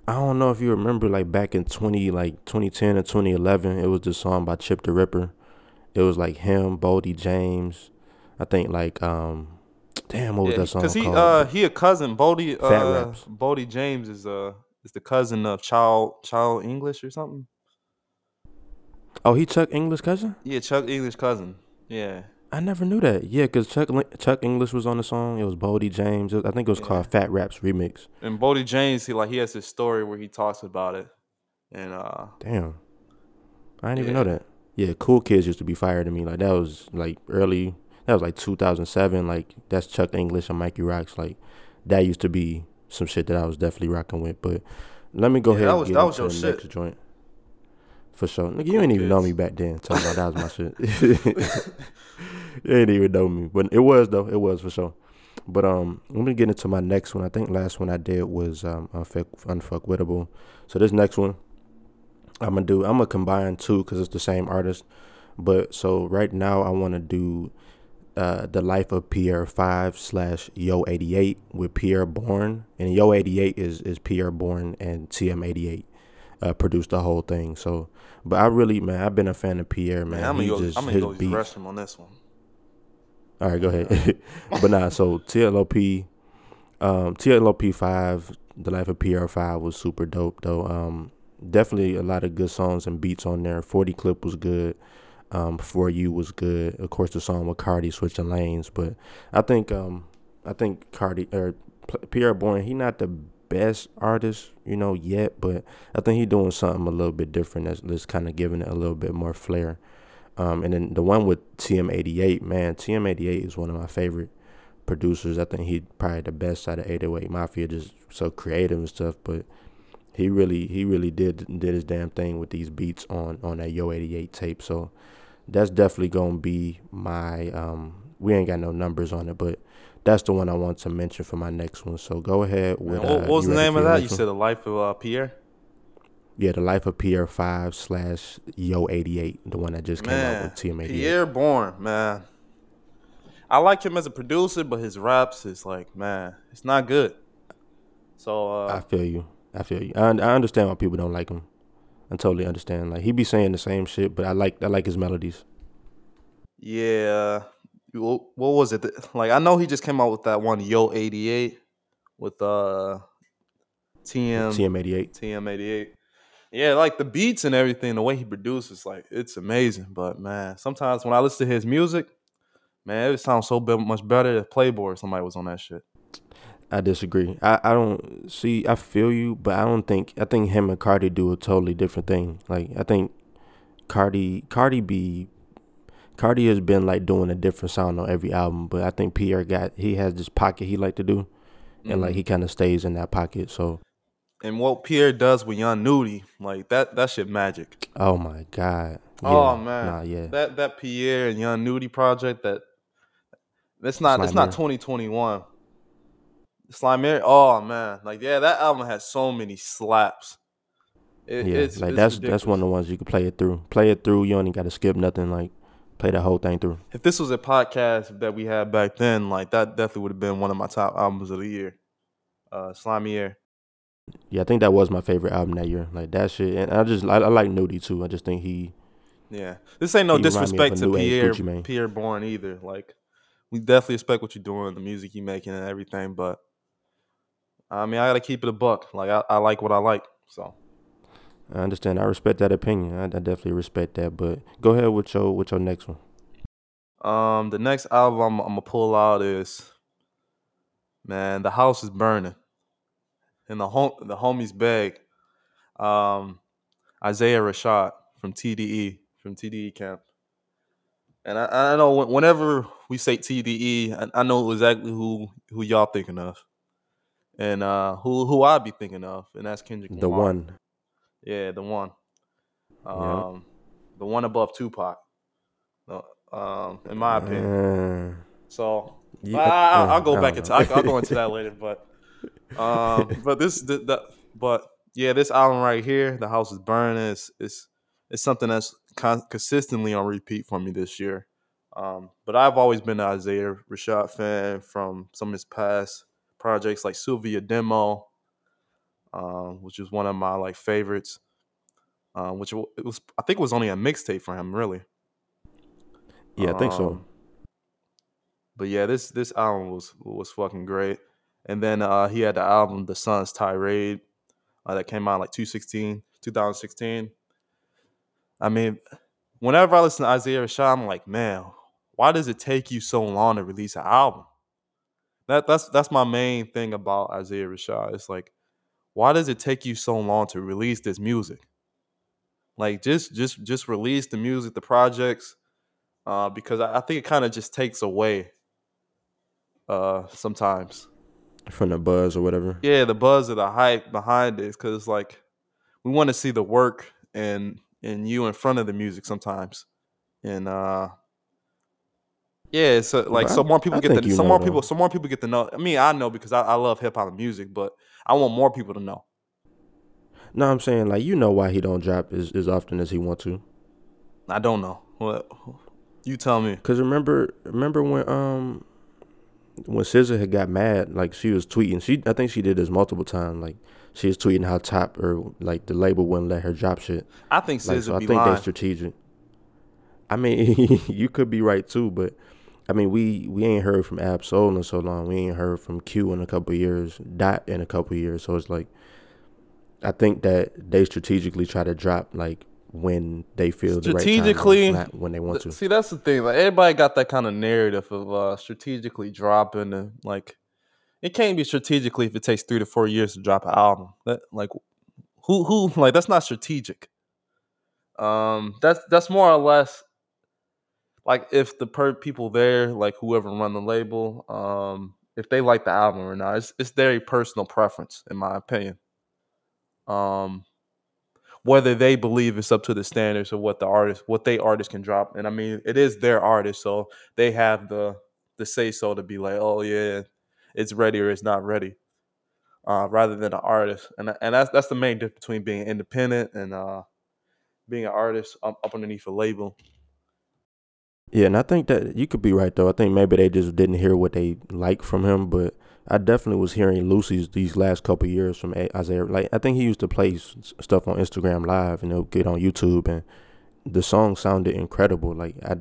I don't know if you remember like back in twenty like twenty ten or twenty eleven, it was the song by Chip the Ripper. It was like him, Boldy James. I think like um, damn, what was that song Because he called? uh he a cousin. Bodie uh. Boldy James is uh is the cousin of Child Child English or something. oh, he Chuck English cousin. Yeah, Chuck English cousin. Yeah. I never knew that. Yeah, cause Chuck Chuck English was on the song. It was Boldy James. I think it was Yeah. called Fat Raps Remix. And Boldy James, he like he has this story where he talks about it. And uh Damn, I didn't even know that. Yeah, Cool Kids used to be fired to me. Like that was like early. That was like 2007. Like that's Chuck English and Mikey Rocks. Like that used to be some shit that I was definitely rocking with. But let me go Yeah, ahead that and was- get that was your the next shit. joint. For sure, nigga, you didn't even know me back then. Talking about that was my *laughs* shit. *laughs* you didn't even know me, but it was though. It was for sure. But um, let me get into my next one. I think last one I did was um unfuck unfuckwittable. So this next one, I'm gonna do. I'm gonna combine two because it's the same artist. But so right now I want to do uh the life of Pierre Five slash Yo eighty eight with Pierre Bourne, and Yo eighty eight is is Pierre Bourne and TM eighty eight. Uh, produced the whole thing. So, but I really, man, I've been a fan of Pierre, man. man, I'm gonna he go just I'm gonna go use the beats. restroom on this one. All right, go ahead. *laughs* *laughs* but nah, so TLOP, um, TLOP five, The Life of Pierre five was super dope though. Um, definitely a lot of good songs and beats on there. Forty clip was good. Um, For You was good. Of course, the song with Carti switching lanes, but I think um, I think Carti or Pierre Bourne, he not the best artist, you know, yet, but I think he doing something a little bit different that's, that's kind of giving it a little bit more flair. Um, and then the one with TM88, man, TM88 is one of my favorite producers. I think he probably the best out of 808 Mafia, just so creative and stuff. But he really, he really did did his damn thing with these beats on on that Yo 88 tape. So that's definitely gonna be my. Um, we ain't got no numbers on it, but that's the one I want to mention for my next one. So go ahead with. Man, what, uh, what was the name of that? You one? said the life of uh, Pierre. Yeah, the life of Pierre five slash Yo eighty eight, the one that just came out with TM eighty eight. Pierre Bourne, man. I like him as a producer, but his raps is like, man, it's not good. So I uh, feel you. I feel you. I, I understand why people don't like him. I totally understand. Like he be saying the same shit, but I like I like his melodies. yeah, what, what was it? Like I know he just came out with that one Yo eighty eight with uh TM TM eighty eight. TM eighty eight. Yeah, like the beats and everything, the way he produces, like it's amazing. But man, sometimes when I listen to his music, man, it sounds so much better if Playboi or somebody was on that shit. I disagree. I, I don't see. I feel you, but I don't think. I think him and Carti do a totally different thing. Like I think Carti Cardi B Carti has been like doing a different sound on every album, but I think Pierre got he has this pocket he like to do, and like Mhm. he kind of stays in that pocket. So and what Pierre does with Young Nudy, like that that shit magic. oh my god. Oh man, Nah, yeah. that that Pierre and Young Nudy project that that's not it's not Slime 2021. Sli'merre, oh man, like yeah, that album has so many slaps. It, yeah, it's, like it's that's that's one of the ones you can play it through. Play it through. You only got to skip nothing. Like play the whole thing through. If this was a podcast that we had back then, like that definitely would have been one of my top albums of the year. Uh, Slimy Air. Yeah, I think that was my favorite album that year. Like that shit, and I just I, I like Nudy too. I just think he Yeah, this ain't no He remind me of disrespect to Pierre Gucci Pierre Bourne either. Like, we definitely respect what you're doing, the music you're making, and everything. But I mean, I gotta keep it a buck. Like I, I like what I like. So I understand. I respect that opinion. I, I definitely respect that. But go ahead with your with your next one. Um, the next album I'm, I'm gonna pull out is, man, the house is burning, and the home the homies beg. Um, Isaiah Rashad from TDE from TDE camp, and I, I know whenever we say TDE, I, I know exactly who who y'all thinking of, and uh, who who I be thinking of, and that's Kendrick. The Lamar. one. Yeah, the one. Um, Yeah. the one above Tupac. Uh, Um, in my opinion. Uh, So yeah, I, I, uh, I'll go back into. I'll go into that later, but *laughs* um, but this the, the but yeah, this album right here, "The House is Burning," is is is something that's con- consistently on repeat for me this year. Um, but I've always been an Isaiah Rashad fan from some of his past projects, like Cilvia Demo, um, which is one of my like favorites. Um, which it was, I think, it was only a mixtape for him, really. yeah, I think so. Um, But yeah, this this album was was fucking great. And then uh, he had the album The Sun's Tirade uh, that came out like 2016, 2016. I mean, whenever I listen to Isaiah Rashad, I'm like, man, why does it take you so long to release an album? That that's that's my main thing about Isaiah Rashad. It's like, why does it take you so long to release this music? Like just just just release the music, the projects, uh, because I, I think it kind of just takes away uh sometimes. From the buzz or whatever. Yeah, the buzz or the hype behind it, because like we want to see the work and and you in front of the music sometimes, and uh yeah, so like so more people I get some know, more people so more people get to know. I mean, I know because I, I love hip hop and music, but I want more people to know. No, I'm saying like you know why he don't drop as, as often as he want to. I don't know. What you tell me? Cause remember remember when um when SZA had got mad, like she was tweeting. She I think she did this multiple times. Like she was tweeting how top or like the label wouldn't let her drop shit. I think Like SZA so I think lying. they strategic. I mean, *laughs* you could be right too, but I mean we we ain't heard from Ab Soul in so long. We ain't heard from Q in a couple years, Dot in a couple years. So it's like I think that they strategically try to drop like when they feel the right time, Strategically, not when they want to. See, that's the thing. Like everybody got that kind of narrative of uh, strategically dropping, and like it can't be strategically if it takes three to four years to drop an album. That like who who like that's not strategic. Um, that's that's more or less like if the per people there, like whoever run the label, um, if they like the album or not, it's it's their personal preference, in my opinion. Um, whether they believe it's up to the standards of what the artist what they artist can drop and i mean it is their artist so they have the the say so to be like oh yeah it's ready or it's not ready uh rather than an artist and and that's that's the main difference between being independent and uh being an artist up, up underneath a label Yeah, and I think that you could be right though. I think maybe they just didn't hear what they like from him, but I definitely was hearing Lucy's these last couple years from Isaiah. Like I think he used to play s- stuff on Instagram Live and it'll get on YouTube, and the song sounded incredible. Like I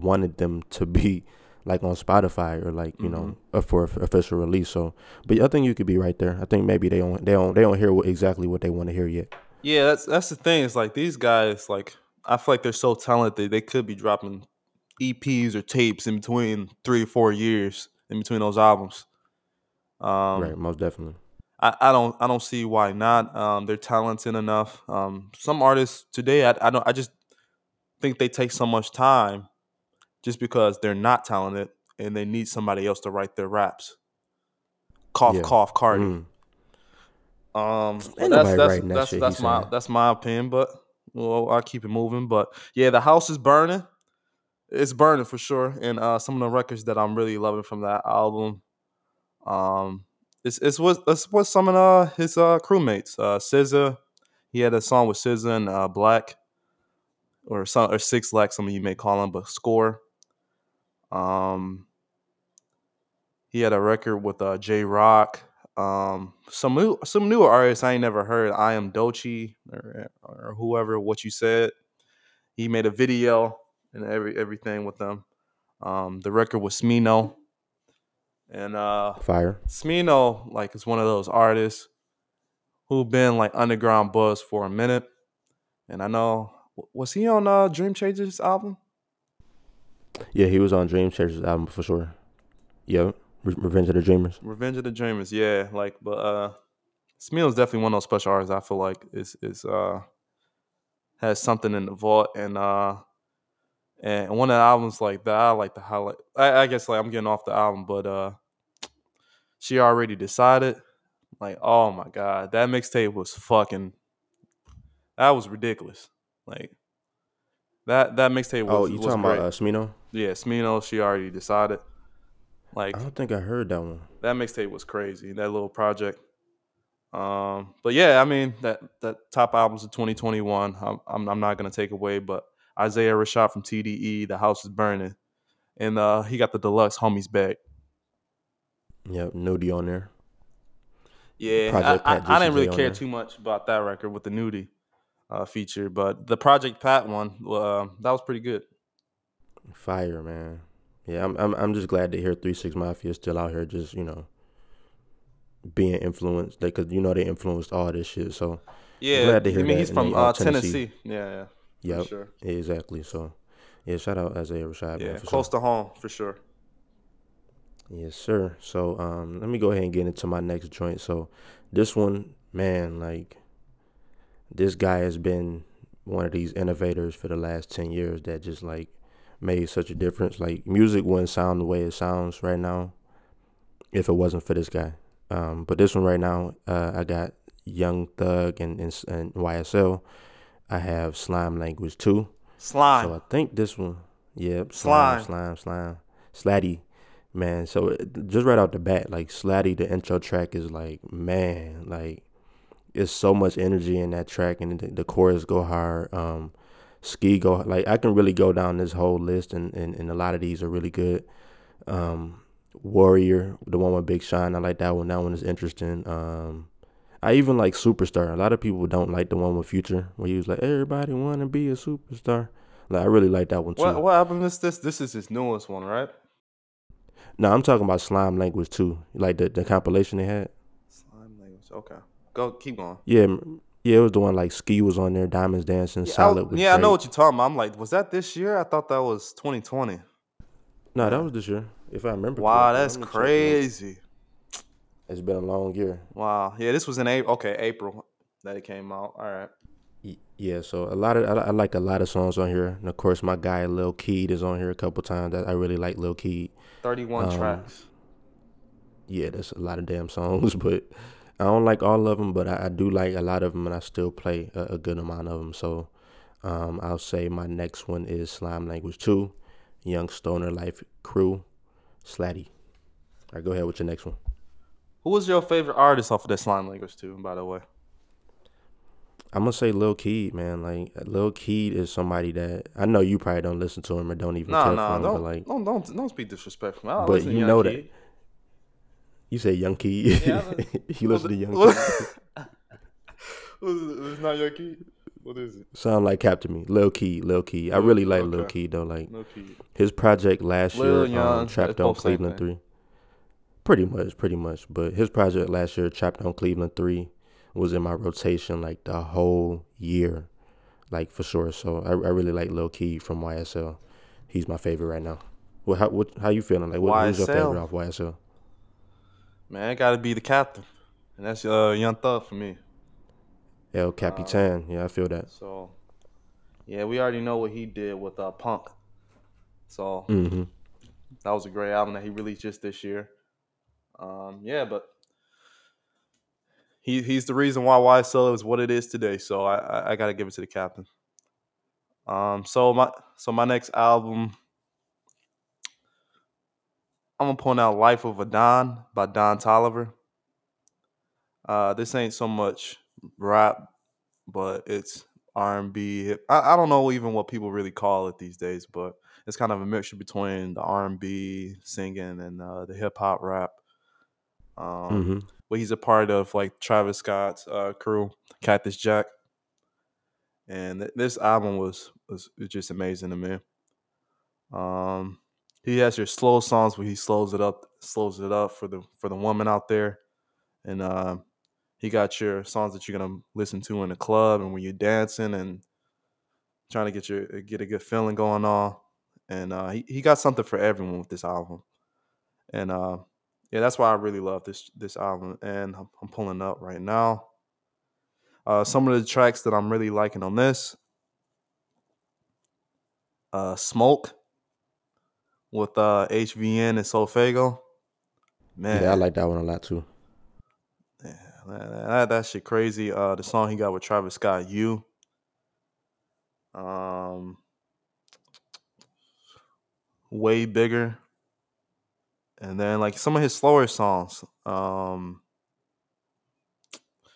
wanted them to be like on Spotify or like you know uh, for official release. So, but I think you could be right there. I think maybe they don't they don't they don't hear what, exactly what they want to hear yet. yeah that's that's the thing it's like these guys like i feel like they're so talented they could be dropping eps or tapes in between three or four years in between those albums um right, most definitely. I, I don't I don't see why not. Um, they're talented enough. Um, some artists today I, I don't I just think they take so much time just because they're not talented and they need somebody else to write their raps. Cough Yeah. cough Cardi. Mm. Um, Ain't that's nobody that's that that's, that's my saying. that's my opinion. But well, I'll keep it moving. But yeah, the house is burning. It's burning for sure. And uh, some of the records that I'm really loving from that album, um, it's it's what it's some of uh, his uh, crewmates. Uh, SZA, he had a song with SZA and uh, Black, or some or Six Lack, some of you may call him, but Score. Um, he had a record with uh, Jay Rock. Um, some new some newer artists I ain't never heard. I am Doechii or, or whoever. What you said. He made a video and every everything with them. Um, the record was Smino. And uh Fire. Smino, like, is one of those artists who've been like underground buzz for a minute. And I know was he on uh Dream Chasers album? Yeah, he was on Dream Chasers album for sure. Yep. Re- Revenge of the Dreamers. Revenge of the Dreamers, yeah. Like, but uh Smino's definitely one of those special artists I feel like is is uh has something in the vault and uh and one of the albums like that I like to highlight I, I guess like I'm getting off the album, but uh she already decided. Like, oh my god, that mixtape was fucking that was ridiculous. Like that that mixtape was, Oh, you was talking great. about uh, Smino? yeah, Smino, she already decided. Like I don't think I heard that one. that mixtape was crazy. That little project. Um, but yeah, I mean that that top albums of 2021. I'm I'm, I'm not gonna take away, but Isaiah Rashad from TDE, The House is Burning, and uh, he got the deluxe homies back. Yep, Nudy on there. Yeah, I, I, I didn't really care there. too much about that record with the Nudy uh, feature, but the Project Pat one, uh, that was pretty good. Fire, man. Yeah, I'm I'm I'm just glad to hear Three Six Mafia is still out here, just you know, being influenced. Because you know they influenced all this shit. So Yeah, Glad to hear I mean that, he's from they, uh, uh, Tennessee. Tennessee. Yeah, yeah, yep, sure. exactly. So yeah, shout out Isaiah Rashad, Yeah, man. For close sure. to home for sure. Yes, sir. So um, let me go ahead and get into my next joint. So this one, man, like this guy has been one of these innovators for the last 10 years that just like made such a difference like music wouldn't sound the way it sounds right now if it wasn't for this guy um, but this one right now uh, i got young thug and, and, and ysl i have slime language too Slime. so I think this one, yep, Slime. slime, slime, slime, Slatty, man. So it- just right out the bat, like Slatty, the intro track is like, man, like it's so much energy in that track, and the, the chorus go hard. Um, Ski go like I can really go down this whole list, and, and, and a lot of these are really good. Um, Warrior, the one with Big Shine, I like that one. That one is interesting. Um, I even like Superstar. A lot of people don't like the one with Future, where he was like, "Everybody want to be a superstar." Like I really like that one too. What what album is this? This is his newest one, right? No, I'm talking about Slime Language too, like the the compilation they had. Slime language. Okay, go keep going. Yeah, yeah, it was the one like Ski was on there, Diamonds Dancing, Yeah, I, Solid with yeah, I know what you're talking about. I'm like, was that this year? I thought that was 2020. No, that was this year, if I remember. Wow, correctly. that's crazy. It's been a long year. Wow. Yeah, this was in April. Okay, April that it came out. All right. Yeah, so a lot of I, I like a lot of songs on here, and of course my guy Lil Keed is on here a couple times. I, I really like Lil Keed. 31 Um, tracks. Yeah, that's a lot of damn songs, *laughs* but I don't like all of them, but I, I do like a lot of them, and I still play a, a good amount of them. So um, I'll say my next one is Slime Language Two, Young Stoner Life Crew, Slatty. All right, go ahead with your next one. Who was your favorite artist off of that slime language too? By the way. I'm gonna say Lil Keed, man. Like Lil Keed is somebody that I know you probably don't listen to him or don't even no, for him, don't, but like don't, don't, don't speak disrespectful. But to you know that- you say Young Keed. Yeah, you listen *laughs* to Young Keed. *laughs* What is it? It's not Young Kid. What is it? Sound like Captain Me. Lil Keed, Lil Keed. I really like Lil Okay. Keed though. Like Kid. his project last Lil year, Young, um, Trapped on Cleveland. Three. Pretty much, pretty much. But his project last year, Trapped on Cleveland Three, was in my rotation like the whole year, like for sure. So I, I really like Lil Key from YSL. He's my favorite right now. Well, how what, how you feeling? Like, what, who's your favorite off YSL? Man, it got to be the captain, and that's uh, Young Thug for me. El Capitan. yeah, I feel that. So, yeah, we already know what he did with uh, Punk. So hmm that was a great album that he released just this year. Um, yeah, but he he's the reason why YSL is what it is today. So I I, I got to give it to the captain. Um, so my so my next album, I'm gonna point out "Life of a Don" by Don Toliver. Uh, this ain't so much rap, but it's R and B. I, I don't know even what people really call it these days, but it's kind of a mixture between the R and B singing and uh, the hip hop rap. Um, hmm but he's a part of like Travis Scott's uh, crew, Cactus Jack, and th- this album was, was was just amazing to me. Um, he has your slow songs where he slows it up, slows it up for the for the woman out there, and uh, he got your songs that you're gonna listen to in the club and when you're dancing and trying to get your get a good feeling going on. And uh, he he got something for everyone with this album, and uh, yeah, that's why I really love this this album. And I'm, I'm pulling up right now. Uh, some of the tracks that I'm really liking on this, uh, "Smoke" with uh, HVN and SoFaygo. Man, yeah, I like that one a lot too. Yeah, that, that shit crazy. Uh, the song he got with Travis Scott, "You." Um, way bigger. And then like some of his slower songs. Um,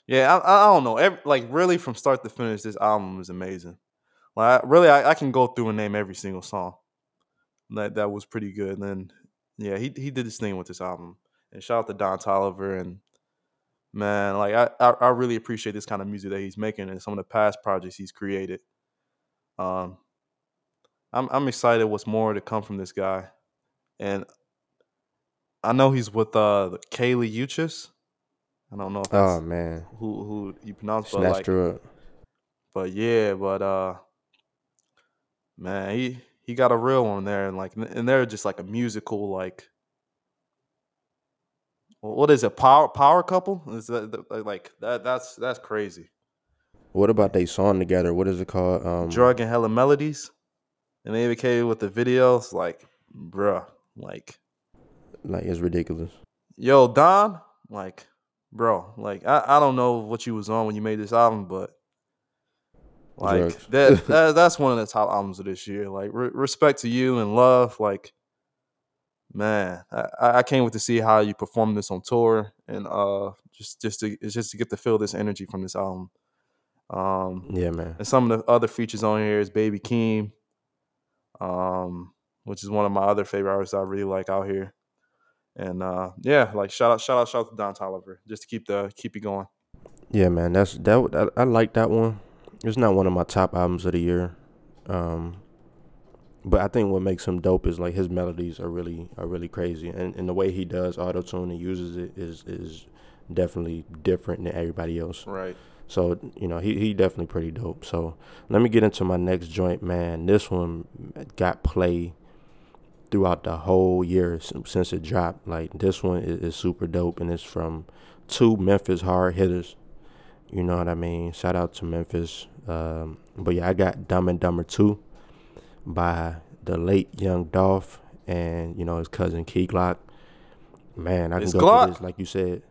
yeah, I, I don't know. Every, like really from start to finish, this album is amazing. Like really, I, I can go through and name every single song. That that was pretty good. And then yeah, he he did this thing with this album. And shout out to Don Toliver and man, like I, I, I really appreciate this kind of music that he's making and some of the past projects he's created. Um, I'm I'm excited what's more to come from this guy, and I know he's with uh Kali Uchis. I don't know. oh man, who who you pronounce? Snatched like, her up. But yeah, but uh, man, he he got a real one there, and like, and they're just like a musical like. What is it? Power power couple? Is that like that? That's that's crazy. What about they song together? What is it called? Um, Drug and Hella Melodies. And they came with the videos, like, bruh, like, like it's ridiculous. Yo, Don, like, bro, like, I, I don't know what you was on when you made this album, but like that, *laughs* that that's one of the top albums of this year. Like, re- respect to you and love, like, man, I, I can't wait to see how you perform this on tour and uh just just to just to get to feel this energy from this album. Um, yeah, man. And some of the other features on here is Baby Keem, um, which is one of my other favorite artists I really like out here. And uh, yeah, like shout out, shout out, shout out to Don Toliver just to keep the keep it going. Yeah, man, that's that. I, I like that one. It's not one of my top albums of the year, um, but I think what makes him dope is like his melodies are really are really crazy, and, and the way he does auto tune and uses it is is definitely different than everybody else. Right. So you know he he definitely pretty dope. So let me get into my next joint, man. This one got play throughout the whole year since it dropped. Like this one is, is super dope, and it's from two Memphis hard hitters. You know what I mean? Shout out to Memphis. Um, but yeah, I got Dum and Dummer 2 by the late Young Dolph and, you know, his cousin Key Glock. Man, I can it's go Glock. through this, like you said.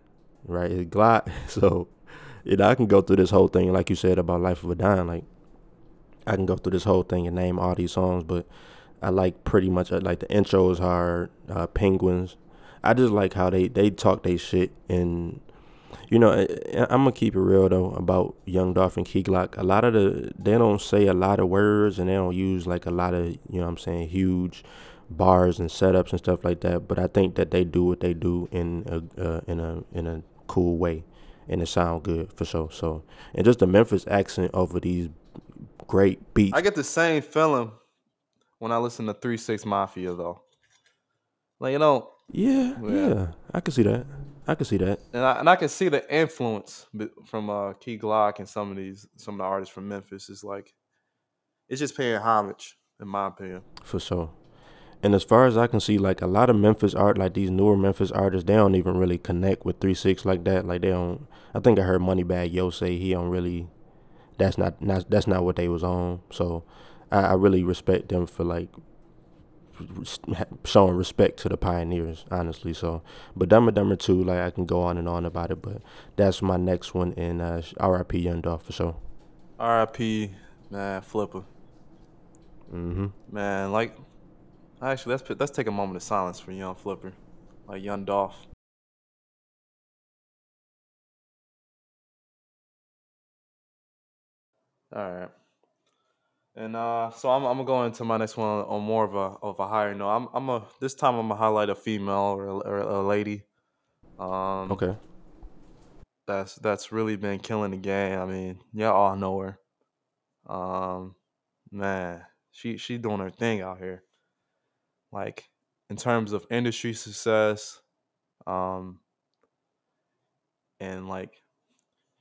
Right? It's Glock. *laughs* So you know, I can go through this whole thing, like you said about Life of a Don. Like, I can go through this whole thing and name all these songs, but I like pretty much uh, like the intro is hard. Uh, Penguins. I just like how they they talk they shit and you know I'm gonna keep it real though about Young Dolph and Key Glock. A lot of the they don't say a lot of words and they don't use like a lot of you know I'm saying huge bars and setups and stuff like that. But I think that they do what they do in a uh, in a in a cool way and it sound good for sure. So and just the Memphis accent over these great beats. I get the same feeling when I listen to Three Six Mafia though. Like you know. Yeah, yeah, yeah, I can see that. I can see that. And I and I can see the influence from uh, Key Glock and some of these some of the artists from Memphis. Is like it's just paying homage, in my opinion. For sure. And as far as I can see, like a lot of Memphis art, like these newer Memphis artists, they don't even really connect with Three Six like that. Like they don't. I think I heard Moneybagg Yo say he don't really. That's not, not that's not what they was on. So I, I really respect them for like showing respect to the pioneers, honestly. So, but Dumber Dumber Two, like I can go on and on about it, but that's my next one in uh, R.I.P. Young Dolph for sure. R.I.P. Man, Flipper. Mm-hmm. Man, like Actually, let's put, let's take a moment of silence for Young Flipper, like Young Dolph. All right. And uh, so I'm, I'm gonna go into my next one on more of a of a higher note. I'm I'm a this time I'm gonna highlight a female or a, or a lady. Um, okay. That's that's really been killing the game. I mean, y'all all know her. Um, man, she she doing her thing out here. Like in terms of industry success, um, and like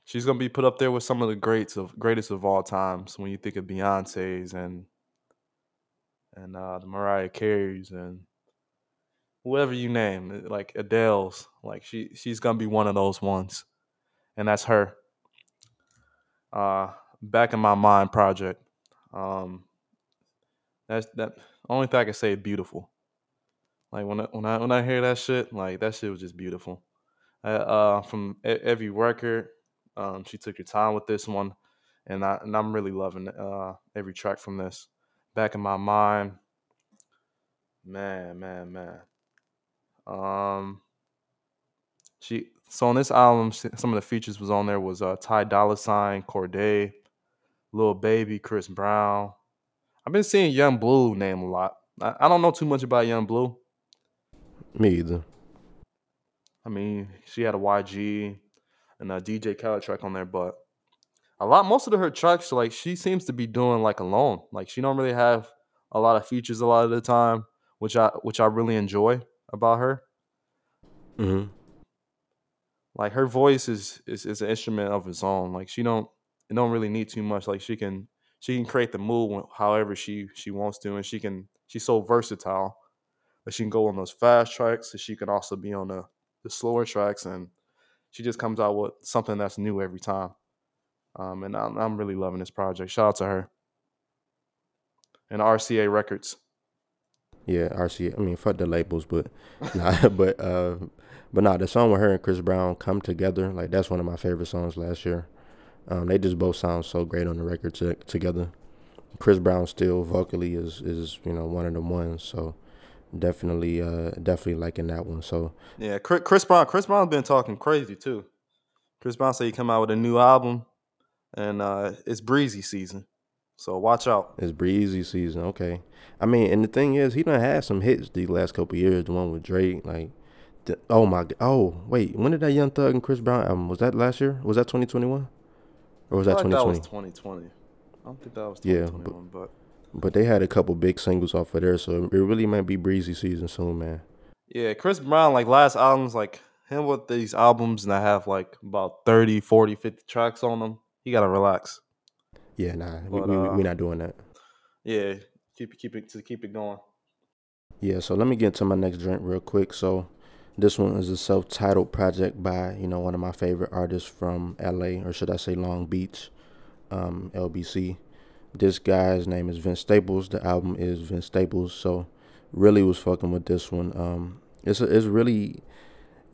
she's gonna be put up there with some of the greats of greatest of all times when you think of Beyonce's and and uh, the Mariah Carey's and whoever you name, eh, like Adele's, like she she's gonna be one of those ones, and that's her. Uh, back in my mind project, um, that's that only thing I can say beautiful. Like when I, when I when I hear that shit, like that shit was just beautiful. Uh, uh from every record, um, she took her time with this one, and I and I'm really loving uh every track from this. Back in my mind, man, man, man. Um, she so on this album, some of the features was on there was uh Ty Dolla Sign, Cordae, Lil Baby, Chris Brown. I've been seeing Young Blue name a lot. I, I don't know too much about Young Blue. Me either. I mean, she had a YG and a DJ Khaled track on there, but a lot most of her tracks like she seems to be doing like alone. Like she don't really have a lot of features a lot of the time, which I which I really enjoy about her. Mm-hmm. Like her voice is, is is an instrument of its own. Like she don't it don't really need too much. Like she can she can create the mood however she she wants to, and she can she's so versatile. But she can go on those fast tracks, and she can also be on the the slower tracks, and she just comes out with something that's new every time. Um, and I'm, I'm really loving this project. Shout out to her and RCA Records. Yeah, RCA. I mean, fuck the labels, but *laughs* nah, *laughs* but uh, but nah, the song with her and Chris Brown come together. Like that's one of my favorite songs last year. Um, they just both sound so great on the record t- together. Chris Brown still vocally is is you know one of the ones. So definitely uh definitely liking that one. So yeah, Chris Brown. Chris Brown's been talking crazy too. Chris Brown said he come out with a new album, and uh it's breezy season. So watch out. It's breezy season. Okay. I mean, and the thing is, he done had some hits these last couple years. The one with Drake, like, the, oh my, oh wait, when did that Young Thug and Chris Brown album? Was that last year? Was that 2021? Or was that 2020? That was 2020. I don't think that was 2021, yeah, but, but but they had a couple big singles off of there, so it really might be breezy season soon, man. Yeah, Chris Brown, like last albums, like him with these albums and I have like about 30, 40, 50 tracks on them, he gotta relax. Yeah, nah, but, we, uh, we, are not doing that. Yeah, keep keep it to keep it going. Yeah, so let me get to my next drink real quick. So this one is a self-titled project by you know one of my favorite artists from LA, or should I say Long Beach, um, LBC. This guy's name is Vince Staples. The album is Vince Staples. So really was fucking with this one. Um, it's a, it's really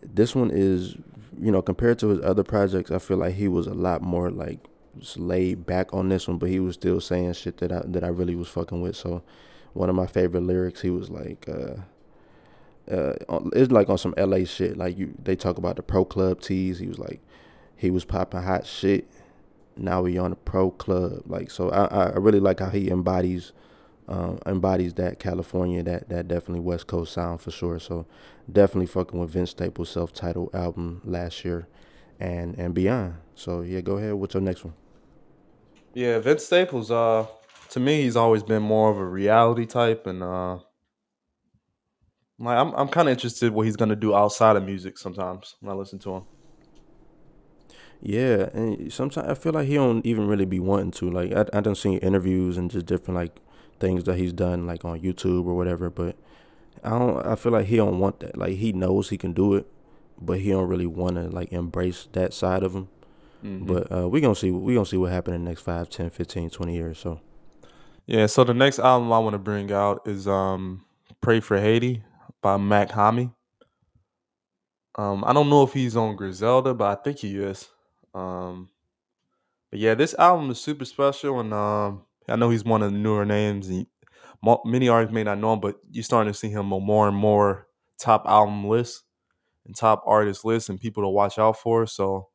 this one is you know compared to his other projects, I feel like he was a lot more like laid back on this one, but he was still saying shit that I that I really was fucking with. So one of my favorite lyrics, he was like. Uh, uh, it's like on some LA shit. Like you, they talk about the pro club tees. He was like, he was popping hot shit now he on a pro club. Like so, I I really like how he embodies um, embodies that California, that that definitely West Coast sound for sure. So definitely fucking with Vince Staples' self-titled album last year, and and beyond. So yeah, go ahead. What's your next one? Yeah, Vince Staples. Uh, to me, he's always been more of a reality type, and uh, like I'm I'm kind of interested what he's gonna do outside of music. Sometimes when I listen to him. Yeah, and sometimes I feel like he don't even really be wanting to. Like I I done seen interviews and just different like things that he's done like on YouTube or whatever, but I don't I feel like he don't want that. Like he knows he can do it, but he don't really want to like embrace that side of him. Mm-hmm. But uh, we gonna see we gonna see what happens in the next 5, 10, 15, 20 years. So yeah, so the next album I want to bring out is um Pray for Haiti by Mach-Hommy. Um, I don't know if he's on Griselda, but I think he is. Um, but yeah, this album is super special, and um, I know he's one of the newer names. And many artists may not know him, but you're starting to see him on more and more top album lists and top artist lists, and people to watch out for. So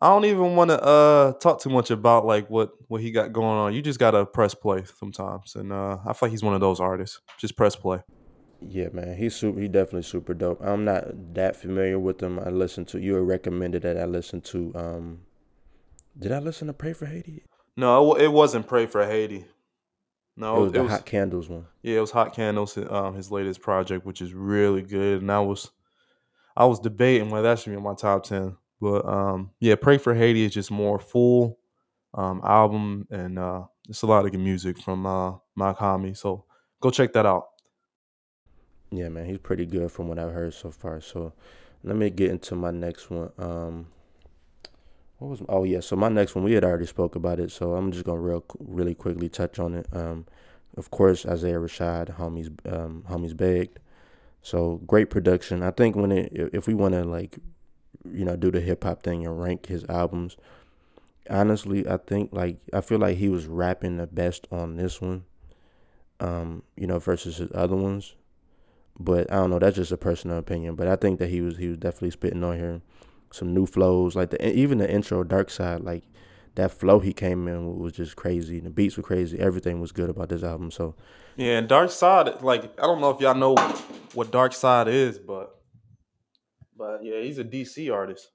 I don't even want to uh, talk too much about like what what he got going on. You just gotta press play sometimes, and uh, I feel like he's one of those artists. Just press play. Yeah, man, he's super. He definitely super dope. I'm not that familiar with him. I listened to you recommended that I listened to. Um, did I listen to Pray for Haiti? No, it wasn't Pray for Haiti. No, it was the Hot Candles one. Yeah, it was Hot Candles, um, his latest project, which is really good. And I was, I was debating whether that should be in my top ten. But um, yeah, Pray for Haiti is just more full um, album, and uh, it's a lot of good music from uh, Mach-Hommy. So go check that out. Yeah, man, he's pretty good from what I've heard so far. So let me get into my next one. Um, what was? Oh yeah, so my next one we had already spoke about it, so I'm just gonna real really quickly touch on it. Um, of course, Isaiah Rashad, homies, um, homies begged. So great production. I think when it, if we want to like, you know, do the hip hop thing and rank his albums, honestly, I think like I feel like he was rapping the best on this one. Um, you know, versus his other ones. But I don't know. That's just a personal opinion. But I think that he was he was definitely spitting on here some new flows. Like the even the intro, Darkseid, like that flow he came in was just crazy. The beats were crazy. Everything was good about this album. So yeah, and Darkseid, like I don't know if y'all know what Darkseid is, but but yeah, he's a DC artist.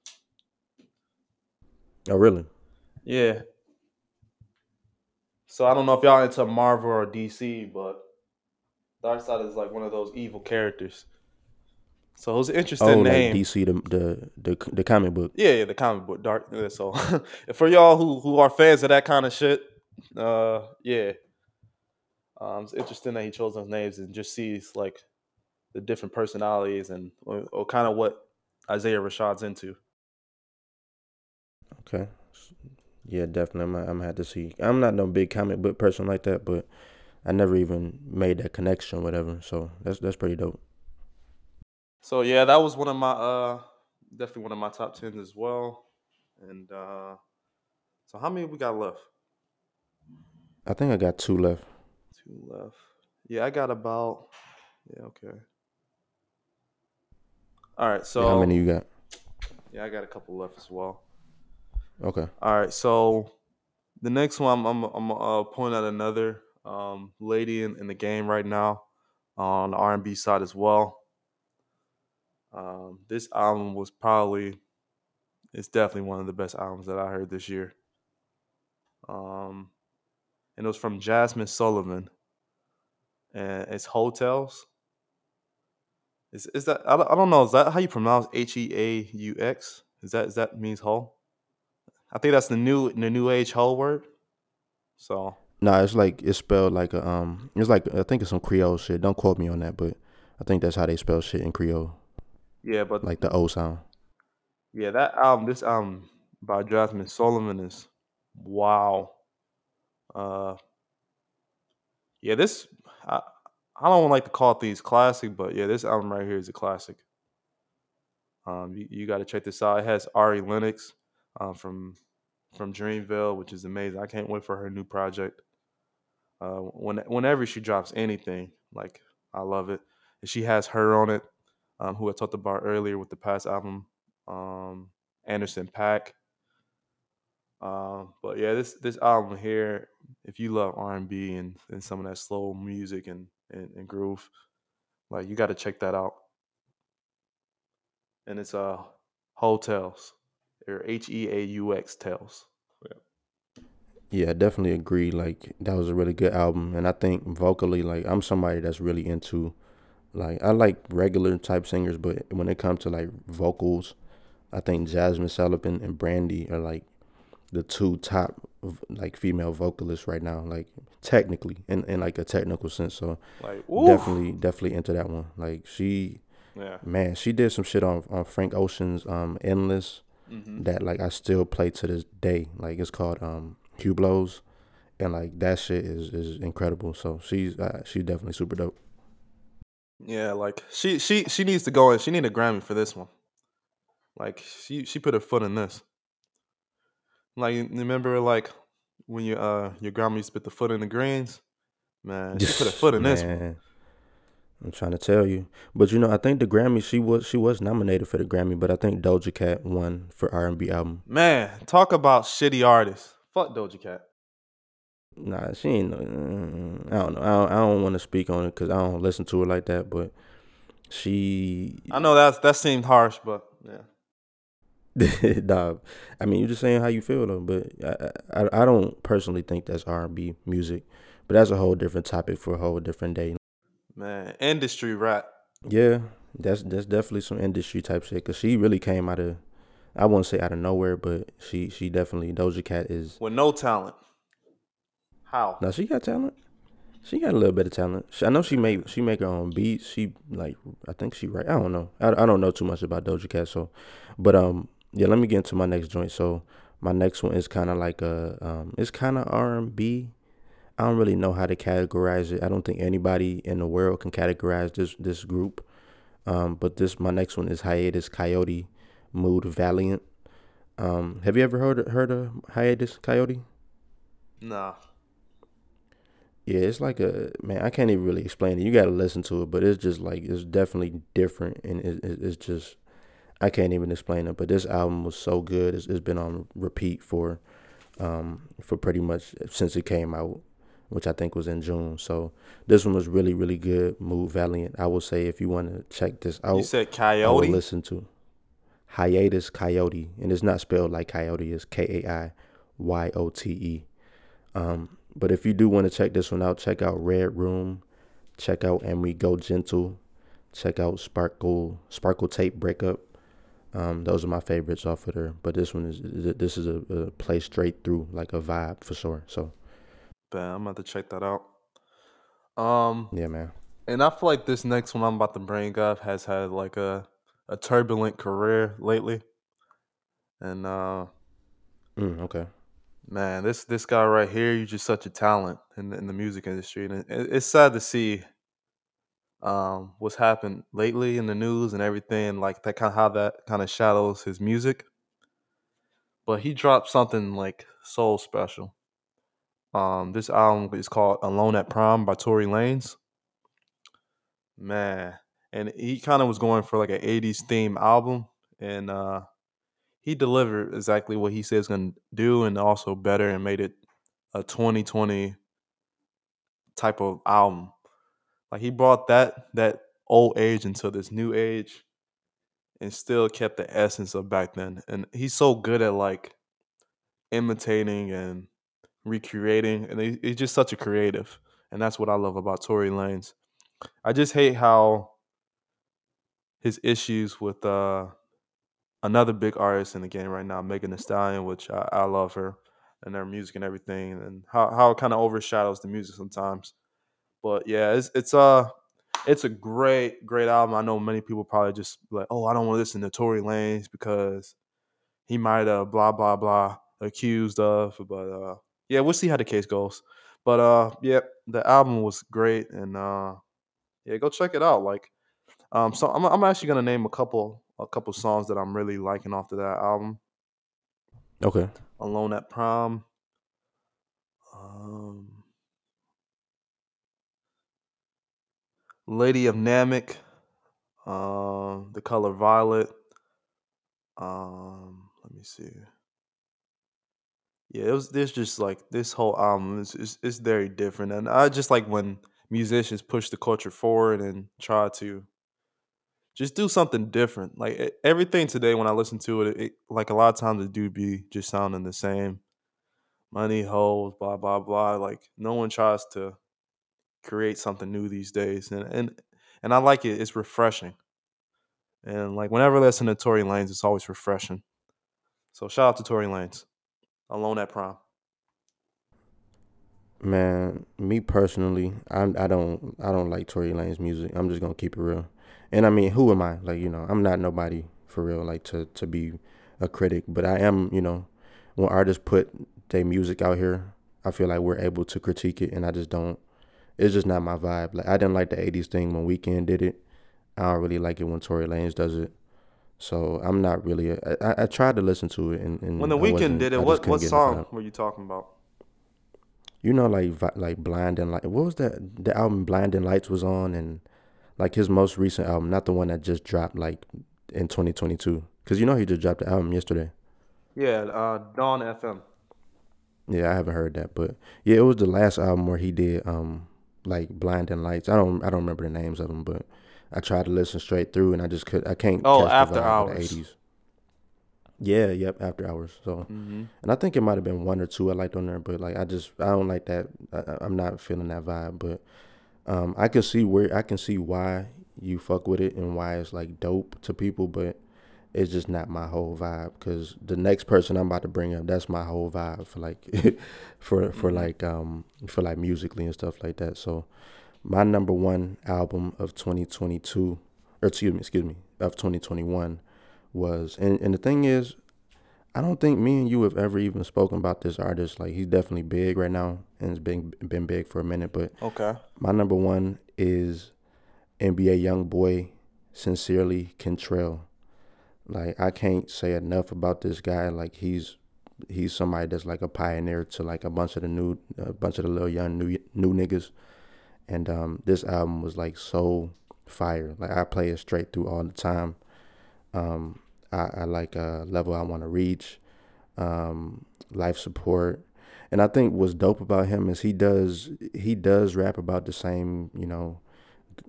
Oh really? Yeah. So I don't know if y'all into Marvel or DC, but Darkseid is like one of those evil characters. So it was an interesting oh, name. Like DC, the, the the the comic book. Yeah, yeah, the comic book, Dark. So *laughs* for y'all who who are fans of that kind of shit, uh, yeah, um, it's interesting that he chose those names and just sees like the different personalities and or, or kind of what Isaiah Rashad's into. Okay, yeah, definitely. I'm, I'm gonna have to see. I'm not no big comic book person like that, but I never even made that connection, whatever. So that's that's pretty dope. So yeah, that was one of my uh definitely one of my top tens as well. And uh so how many we got left? I think I got two left. Two left. Yeah, I got about yeah, okay. All right, so yeah, how many you got? Yeah, I got a couple left as well. Okay. All right, so the next one I'm I'm, I'm uh point out another um lady in, in the game right now on the R&B side as well. Um, this album was probably, it's definitely one of the best albums that I heard this year. Um, and it was from Jazmine Sullivan, and it's Heaux Tales. Is is that I don't, I don't know? Is that how you pronounce H E A U X? Is that is that means whole? I think that's the new the new age whole word. So nah, it's like it's spelled like a um. It's like I think it's some Creole shit. Don't quote me on that, but I think that's how they spell shit in Creole. Yeah, but like the O sound. Yeah, that album, this album by Jasmine Solomon is wow. Uh, yeah, this I I don't like to call it these classic, but yeah, this album right here is a classic. Um, you, you got to check this out. It has Ari Lennox uh, from from Dreamville, which is amazing. I can't wait for her new project. Uh, when whenever she drops anything, like I love it. And she has her on it um, who I talked about earlier with the past album, um, Anderson Paak. Um, but yeah, this this album here, if you love R and B and and some of that slow music and and, and groove, like you got to check that out. And it's uh Tales or H E A U X Tales. Yeah. I definitely agree. Like that was a really good album, and I think vocally, like I'm somebody that's really into like I like regular type singers, but when it comes to like vocals, I think Jazmine Sullivan and Brandy are like the two top like female vocalists right now. Like technically, in in like a technical sense. So like definitely definitely into that one. Like she, yeah, man, she did some shit on on Frank Ocean's um Endless mm-hmm. that like I still play to this day. Like it's called um Hublots, and like that shit is is incredible. So she's uh, she's definitely super dope. Yeah, like she she she needs to go and she need a Grammy for this one. Like she she put her foot in this. Like remember like when you uh your grandma used to put the foot in the greens? Man, she put her *laughs* foot in this one. I'm trying to tell you, but you know, I think the Grammy she was she was nominated for the Grammy, but I think Doja Cat won for R and B album. Man, talk about shitty artists. Fuck Doja Cat. Nah, she ain't. Uh, I don't know. I don't, I don't want to speak on it because I don't listen to her like that. But she. I know that that seemed harsh, but yeah. *laughs* Dog. I mean, you're just saying how you feel though. But I, I, I don't personally think that's R and B music. But that's a whole different topic for a whole different day. Man, industry rap. Yeah, that's that's definitely some industry type shit. Cause she really came out of, I won't say out of nowhere, but she she definitely Doja Cat is with no talent. How? Now she got talent. She got a little bit of talent. She, I know she make she make her own beats. She like I think she write. I don't know. I, I don't know too much about Doja Cat. So, but um yeah. Let me get into my next joint. So my next one is kind of like a um it's kind of R and B. I don't really know how to categorize it. I don't think anybody in the world can categorize this this group. Um, but this my next one is Hiatus Kaiyote, Mood Valiant. Um, have you ever heard heard of Hiatus Kaiyote? Nah. Yeah, it's like a man. I can't even really explain it. You got to listen to it, but it's just like it's definitely different, and it, it, it's just I can't even explain it. But this album was so good. It's, it's been on repeat for um, for pretty much since it came out, which I think was in June. So this one was really really good. Mood Valiant. I will say if you want to check this out, you said Coyote. listen to Hiatus Kaiyote, and it's not spelled like coyote. It's K A I Y O T E. Um, but if you do want to check this one out, check out Red Room, check out And We Go Gentle, check out Sparkle Sparkle Tape Breakup. Um, those are my favorites off of there. But this one is this is a, a play straight through like a vibe for sure. So, Bam, I'm about to check that out. Um, yeah, man. And I feel like this next one I'm about to bring up has had like a a turbulent career lately, and uh, mm, okay man, this this guy right here, you're just such a talent in the, in the music industry, and it, it's sad to see um, what's happened lately in the news and everything, like that kind of how that kind of shadows his music. But he dropped something like so special. Um, this album is called "Alone at Prom" by Tory Lanez. Man, and he kind of was going for like an '80s theme album, and uh, he delivered exactly what he going to do and also better and made it a 2020 type of album. Like he brought that that old age into this new age and still kept the essence of back then. And he's so good at like imitating and recreating and he, he's just such a creative. And that's what I love about Tory Lanez. I just hate how his issues with uh another big artist in the game right now, Megan Thee Stallion, which I, I love her and her music and everything, and how how it kind of overshadows the music sometimes. But yeah, it's it's uh it's a great great album. I know many people probably just like, oh, I don't want to listen to Tory Lanez because he might have blah blah blah accused of, but uh yeah, we'll see how the case goes. But uh yeah, the album was great and uh yeah, go check it out. Like um so I'm I'm actually gonna name a couple a couple songs that I'm really liking off of that album. Okay. Alone at Prom. Um, Lady of Namek. Um, the color violet. Um, let me see. Yeah, it was. This just like this whole album is is, is very different, and I just like when musicians push the culture forward and try to just do something different. Like everything today, when I listen to it, it, like a lot of times it do be just sounding the same. Money, holes, blah blah blah. Like no one tries to create something new these days, and and and I like it. It's refreshing, and like whenever I listen to Tory Lanez, it's always refreshing. So shout out to Tory Lanez, Alone at Prom. Man, me personally, I I don't I don't like Tory Lanez music. I'm just gonna keep it real. And I mean, who am I? Like, you know, I'm not nobody for real, like to to be a critic, but I am, you know, when artists put their music out here, I feel like we're able to critique it, and I just don't. It's just not my vibe. Like I didn't like the '80s thing when Weeknd did it. I don't really like it when Tory Lanez does it. So I'm not really. A, I, I tried to listen to it, and, and when the Weeknd did it, what what song were you talking about? You know, like like Blinding Light. What was that? The album Blinding Lights was on, and like his most recent album, not the one that just dropped like in 2022. Cause you know he just dropped the album yesterday. Yeah, uh, Dawn FM. Yeah, I haven't heard that, but yeah, it was the last album where he did um like Blinding Lights. I don't I don't remember the names of them, but I tried to listen straight through and I just could I can't. Oh, After Hours. The 80s. Yeah, yep, After Hours. So, Mm-hmm. and I think it might have been one or two I liked on there, but like I just I don't like that. I, I'm not feeling that vibe, but um, I can see where I can see why you fuck with it and why it's like dope to people, but it's just not my whole vibe. Cause the next person I'm about to bring up, that's my whole vibe for like *laughs* for for Mhm. like um for like musically and stuff like that. So my number one album of 2022, or excuse me, excuse me, of 2021 was, and and the thing is, I don't think me and you have ever even spoken about this artist. Like he's definitely big right now and has been been big for a minute, but Okay. my number one is NBA YoungBoy, sincerely Kentrell. Like I can't say enough about this guy. Like he's he's somebody that's like a pioneer to like a bunch of the new a bunch of the little young new new niggas. And um, this album was like so fire. Like I play it straight through all the time. Um, I, I like a level I want to reach, um, life support, and I think what's dope about him is he does he does rap about the same you know,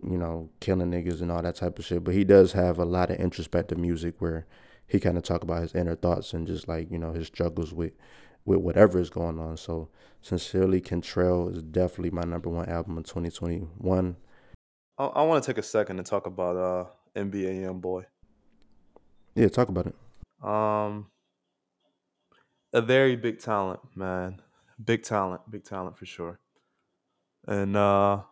you know killing niggas and all that type of shit, but he does have a lot of introspective music where he kind of talk about his inner thoughts and just like you know his struggles with with whatever is going on. So sincerely, Kentrell is definitely my number one album in 2021. I, I want to take a second to talk about uh NBA YoungBoy. Yeah, talk about it. Um, a very big talent, man. Big talent, big talent for sure. And uh,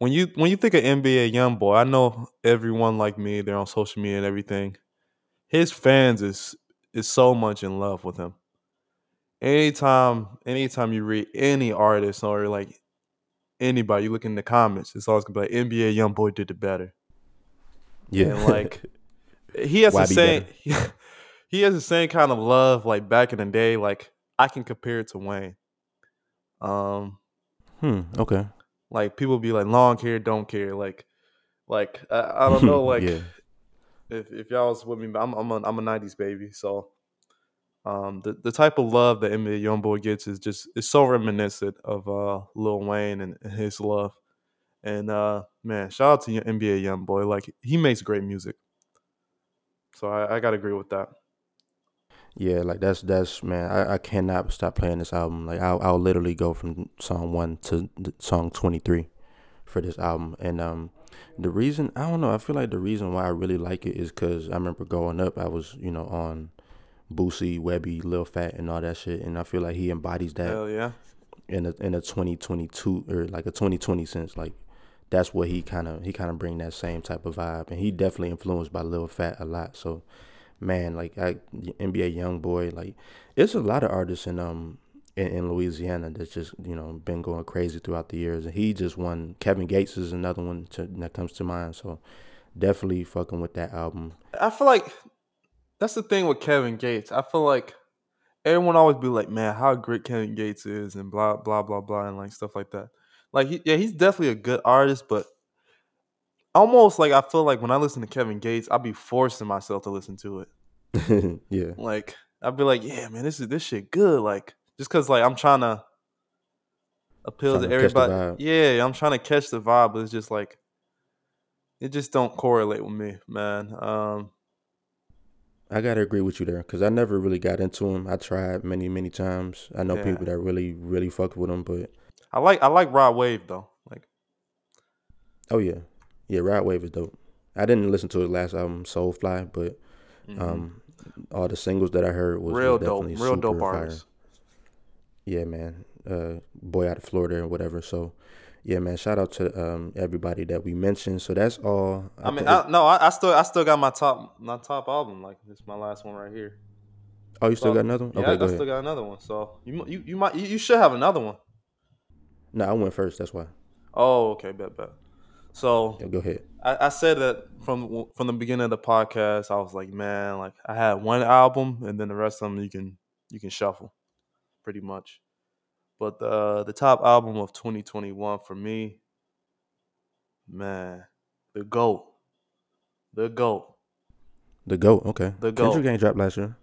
when you when you think of NBA YoungBoy, I know everyone like me. They're on social media and everything. His fans is is so much in love with him. Anytime, anytime you read any artist or like anybody, you look in the comments, it's always gonna be like NBA YoungBoy did it better. Yeah, And, like, *laughs* he has Why the same *laughs* he has the same kind of love like back in the day like i can compare it to wayne um hmm. Okay. like people be like long hair don't care like like i, I don't *laughs* know like yeah. if, if y'all was with me i'm i'm a, I'm a 90s baby so um the, the type of love that NBA Youngboy gets is just it's so reminiscent of uh Lil Wayne and, and his love and uh man shout out to NBA Youngboy like he makes great music so I, I gotta agree with that Yeah, like that's that's man. I, I cannot stop playing this album. Like I'll I'll literally go from song one to song twenty three for this album. And um, the reason I don't know. I feel like the reason why I really like it is because I remember growing up, I was you know on Boosie, Webbie, Lil Phat, and all that shit. And I feel like he embodies that hell yeah in a in a twenty twenty two or like a twenty twenty sense. Like that's what he kind of he kind of bring that same type of vibe. And he definitely influenced by Lil Phat a lot. So man, like I, NBA YoungBoy, like it's a lot of artists in um in, in Louisiana that's just you know been going crazy throughout the years, and he just won. Kevin Gates is another one to, that comes to mind. So definitely fucking with that album. I feel like that's the thing with Kevin Gates. I feel like everyone always be like, "Man, how great Kevin Gates is," and blah blah blah blah, and like stuff like that. Like, he, yeah, he's definitely a good artist, but almost like I feel like when I listen to Kevin Gates, I'll be forcing myself to listen to it. *laughs* yeah, Like, I'd be like, "Yeah, man, this is this shit good." Like, just because like I'm trying to appeal Trying to to everybody. Yeah, I'm trying to catch the vibe, but it's just like it just don't correlate with me, man. Um, I gotta agree with you there because I never really got into him. I tried many many times. I know Yeah. people that really really fuck with him, but I like I like Rod Wave though. Like, oh yeah, yeah, Rod Wave is dope. I didn't listen to his last album, Soulfly, but mhm. um, all the singles that I heard was, real was dope, real super dope fire. artist. Yeah, man. Uh, boy out of Florida or whatever. So, yeah, man. Shout out to um everybody that we mentioned. So that's all. I mean, I, no, I, I still I still got my top my top album. Like, this is my last one right here. oh, you still So, got another one? Yeah, okay, I, go I still got another one. So you you you might you, you should have another one. No, I went first. That's why. Oh, okay, bet bet. So Yeah, go ahead. I, I said that from from the beginning of the podcast. I was like, man, like I had one album, and then the rest of them you can you can shuffle, pretty much. But the the top album of 2021 for me, man, the goat, the goat. The goat. Okay. The goat. Kendrick ain't dropped last year.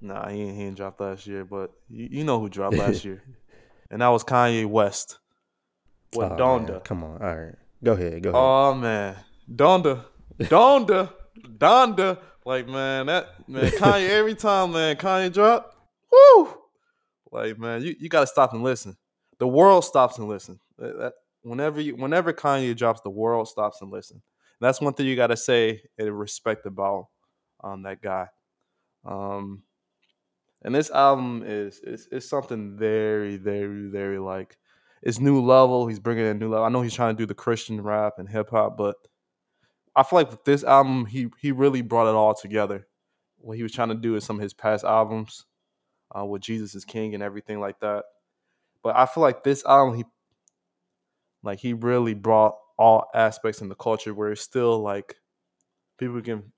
Nah, he ain't, he ain't dropped last year, but you, you know who dropped last *laughs* year, and that was Kanye West with man, Donda. Come on. All right. Go ahead. Go ahead. Oh man, Donda, Donda, Donda, Like man, that man *laughs* Kanye every time man Kanye drop, woo! Like man, you, you gotta stop and listen. The world stops and listen. That, that- whenever you whenever Kanye drops, the world stops and listen. And that's one thing you gotta say and respect about um that guy. Um and this album is is is something very, very, very like it's new level. He's bringing in a new level. I know he's trying to do the Christian rap and hip hop, but I feel like with this album, he he really brought it all together. What he was trying to do in some of his past albums, uh, with Jesus is King and everything like that. But I feel like this album, he like he really brought all aspects in the culture where it's still like people can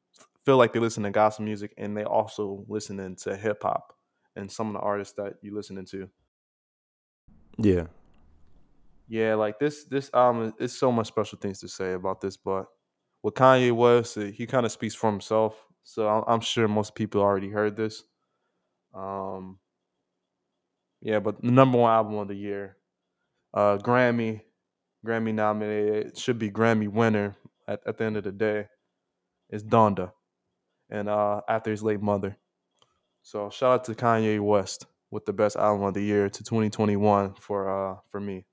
feel like they listen to gospel music and they also listening to hip hop and some of the artists that you listening to. Yeah. Yeah, like this this album is so much special things to say about this, but with Kanye West, he kind of speaks for himself. So I'm, I'm sure most people already heard this. Um, yeah, but the number one album of the year, uh, Grammy, Grammy nominated, should be Grammy winner at, at the end of the day, is Donda, and uh, after his late mother. So shout out to Kanye West with the best album of the year to 2021 for uh for me.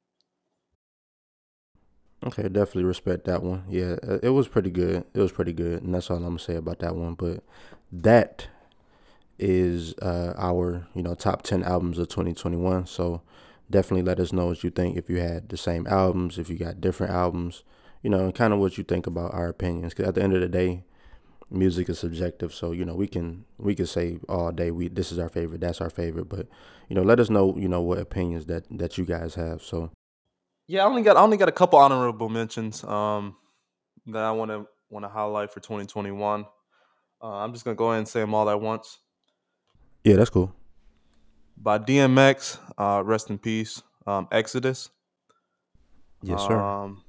Okay, definitely respect that one. Yeah, uh, it was pretty good. It was pretty good, and that's all I'm gonna say about that one. But that is uh, our you know top ten albums of 2021. So definitely let us know what you think. If you had the same albums, if you got different albums, you know, and kind of what you think about our opinions. Because at the end of the day, music is subjective. So you know, we can we can say all day we this is our favorite, that's our favorite. But you know, let us know you know what opinions that that you guys have. So Yeah, I only got I only got a couple honorable mentions um that I want to want to highlight for 2021. Uh, I'm just gonna go ahead and say them all at once. yeah, that's cool. By DMX, uh, rest in peace. Um, Exodus. Yes, sir. Um,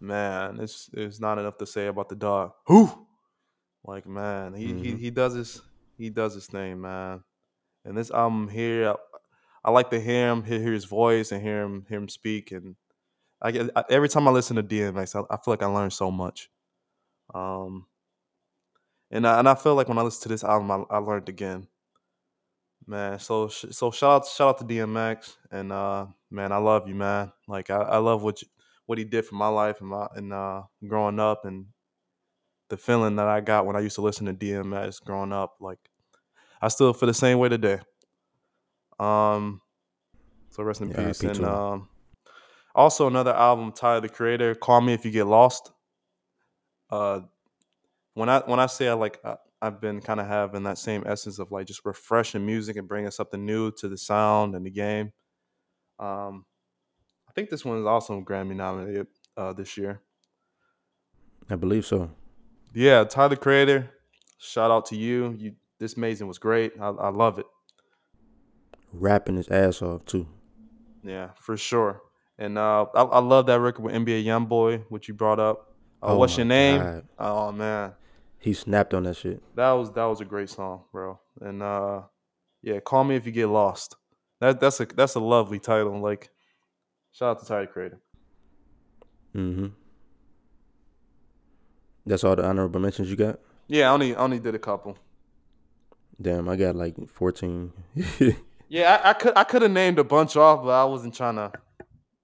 man, it's it's not enough to say about the dog. Who? Like man, he he Mhm. he does his he does his thing, man. And this album here, I, I like to hear him, hear, hear his voice, and hear him hear him speak. And I get I, every time I listen to DMX, I, I feel like I learn so much. Um, and I, and I feel like when I listen to this album, I, I learned again, man. So so shout out shout out to DMX, and uh, man, I love you, man. Like I, I love what you, what he did for my life and my and uh, growing up, and the feeling that I got when I used to listen to DMX growing up. Like I still feel the same way today. Um, so rest in Yeah, peace. And um, also another album, Tyler the Creator, "Call Me If You Get Lost." Uh, when I when I say I like I, I've been kind of having that same essence of like just refreshing music and bringing something new to the sound and the game. Um, I think this one is also Grammy nominated uh, this year. I believe so. Yeah, Tyler the Creator. Shout out to you. You this amazing was great. I, I love it. Rapping his ass off too. Yeah, for sure. And uh, I, I love that record with NBA YoungBoy, which you brought up. Uh, Oh What's your name? God. Oh man, He snapped on that shit. that was that was a great song, bro. And uh, yeah, call me if you get lost. That that's a that's a lovely title. Like, shout out to Tyler Creator. Mm-hmm. That's all the honorable mentions you got. Yeah, I only I only did a couple. Damn, I got like fourteen. *laughs* Yeah, I, I could I could have named a bunch off, but I wasn't trying to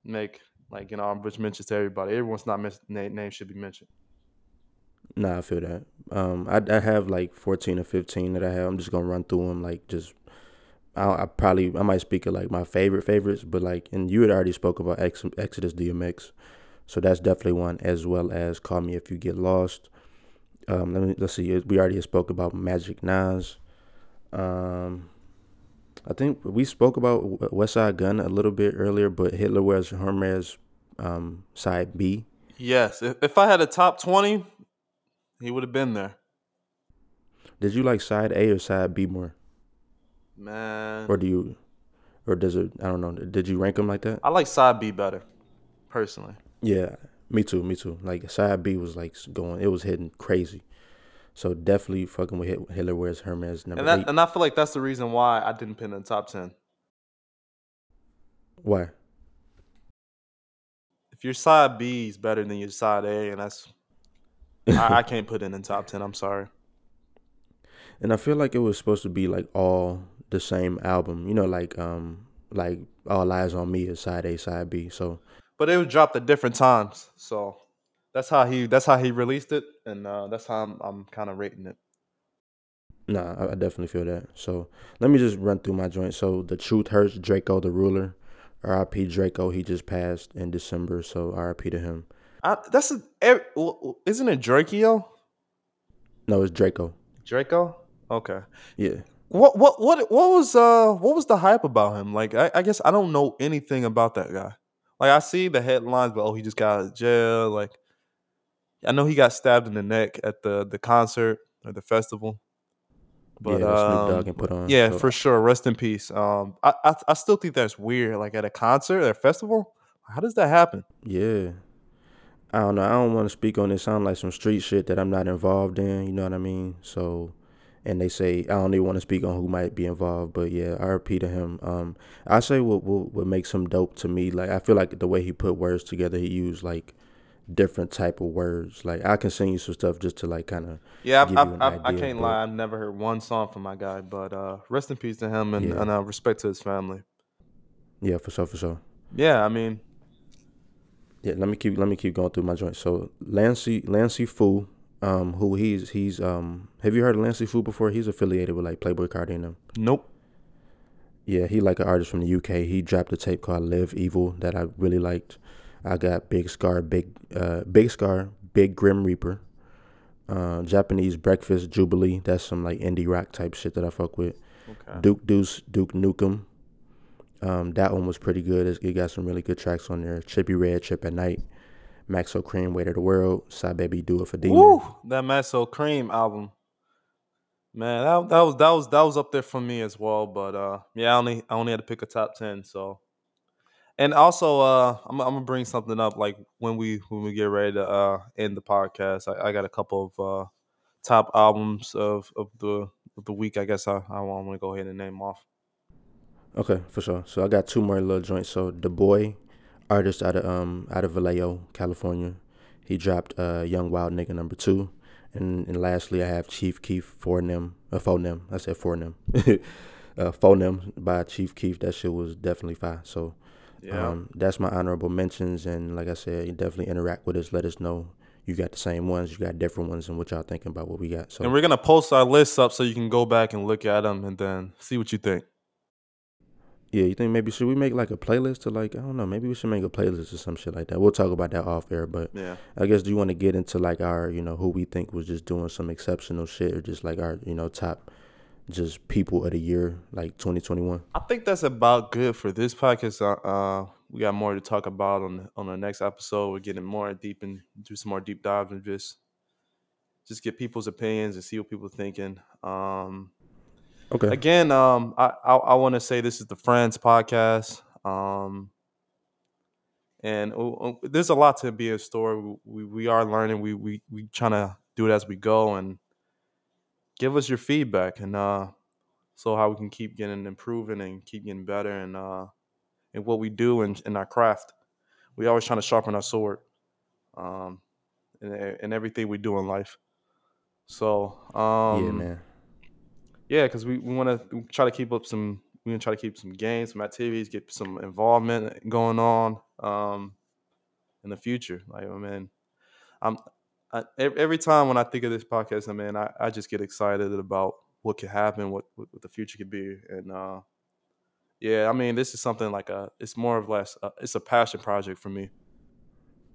make like you know honorable mentions to everybody. Everyone's not mis- name name should be mentioned. nah, I feel that. Um, I I have like fourteen or fifteen that I have. I'm just gonna run through them. Like just, I, I probably I might speak of like my favorite favorites, but like and you had already spoke about Ex- Exodus DMX, so that's definitely one as well as Call Me If You Get Lost. Um, let me let's see. We already spoke about Magic Nas. Um, I think we spoke about Westside Gunn a little bit earlier, but Hitler Wears Hermes, um, side B. Yes, if, if I had a top twenty, he would have been there. Did you like side A or side B more, Man, or do you, or does it? I don't know. Did you rank them like that? I like side B better, personally. Yeah, me too. Me too. Like side B was like going, it was hitting crazy. So definitely fucking with Hit- Hitler Wears Hermes number And that eight. and I feel like that's the reason why I didn't pin in the top ten. Why? If your side B is better than your side A, and that's I, I *laughs* can't put it in the top ten. I'm sorry. And I feel like it was supposed to be like all the same album. You know, like um like All Eyez on Me is side A, side B. So But it was dropped at different times. So that's how he that's how he released it and uh, that's how I'm I'm kind of rating it. Nah, I, I definitely feel that. So let me just run through my joints. So the truth hurts, Draco the ruler. R.I.P. Draco. He just passed in December, so R.I.P. to him. I, that's a, ev- w- w- isn't it Drakeo? No, it's Draco. Draco? Okay. Yeah. What what what what was uh what was the hype about him? Like I, I guess I don't know anything about that guy. Like I see the headlines, but oh he just got out of jail. Like I know he got stabbed in the neck at the the concert or the festival. But yeah, that Snoop um, Dogg and put on. yeah, so- for sure. Rest in peace. Um, I, I I still think that's weird. Like at a concert, or a festival, how does that happen? Yeah. I don't know. I don't want to speak on it. Sound like some street shit that I'm not involved in. You know what I mean? So, and they say I don't even want to speak on who might be involved. But yeah, RP to him. Um, I say what what what makes him dope to me. Like I feel like the way he put words together, he used like different type of words. Like I can send you some stuff just to like kind of Yeah, I, I, I, I can't but- lie. I've never heard one song from my guy, but uh, rest in peace to him and, Yeah. and uh, respect to his family. yeah for sure for sure. Yeah, I mean, Yeah, let me keep let me keep going through my joints. So Lancey Lancey Foux, um, who he's he's um have you heard of Lancey Foux before? He's affiliated with like Playboi Carti and them. nope. Yeah, he like an artist from the UK. He dropped a tape called Live Evil that I really liked. I got Big Scarr, Big uh Big Scarr, Big Grim Reaper. Uh, Japanese Breakfast Jubilee. That's some like indie rock type shit that I fuck with. Okay. Duke Deuce, Duke Nukem. Um, that one was pretty good. It got some really good tracks on there. Chippy Red, Chip at Night, Maxo Kream, Weight of the World, Side Baby, Do It for Demon. Woo! That Maxo Kream album, man, that, that was that was that was up there for me as well. But uh, yeah, I only I only had to pick a top ten. So, and also, uh, I'm I'm gonna bring something up like when we when we get ready to uh end the podcast. I, I got a couple of uh top albums of of the of the week. I guess I I want to go ahead and name off. Okay, for sure. So I got two more little joints. So the boy, artist out of um out of Vallejo, California, he dropped uh Young Wild Nigga number two, and and lastly I have Chief Keef for them, uh, for them. I said for them, *laughs* uh for by Chief Keef. That shit was definitely fire. So Yeah. um that's my honorable mentions, and like I said, you definitely interact with us. Let us know you got the same ones, you got different ones, and what y'all thinking about what we got. So and we're gonna post our lists up so you can go back and look at them and then see what you think. Yeah, you think maybe should we make like a playlist to like I don't know, maybe we should make a playlist or some shit like that. We'll talk about that off air, but Yeah. I guess do you want to get into like our, you know, who we think was just doing some exceptional shit or just like our, you know, top just people of the year like 2021. I think that's about good for this podcast. Uh, uh, we got more to talk about on the, on the next episode. We're getting more deep and do some more deep dives and just just get people's opinions and see what people are thinking. Um, Okay. again, um, I I, I want to say this is the Friends podcast. Um, and uh, there's a lot to be a story. We, we, are learning. We we we trying to do it as we go and give us your feedback and uh, so how we can keep getting improving and keep getting better and uh, in what we do in, in our craft. We always trying to sharpen our sword, um, in, in everything we do in life. So um, yeah, man. Yeah, because we, we want to try to keep up some. We want to try to keep some games, some activities, get some involvement going on um, in the future. Like, I mean, I'm I, every time when I think of this podcast, I mean, I, I just get excited about what could happen, what, what what the future could be, and uh, yeah, I mean, this is something like a. It's more of less. Uh, it's a passion project for me.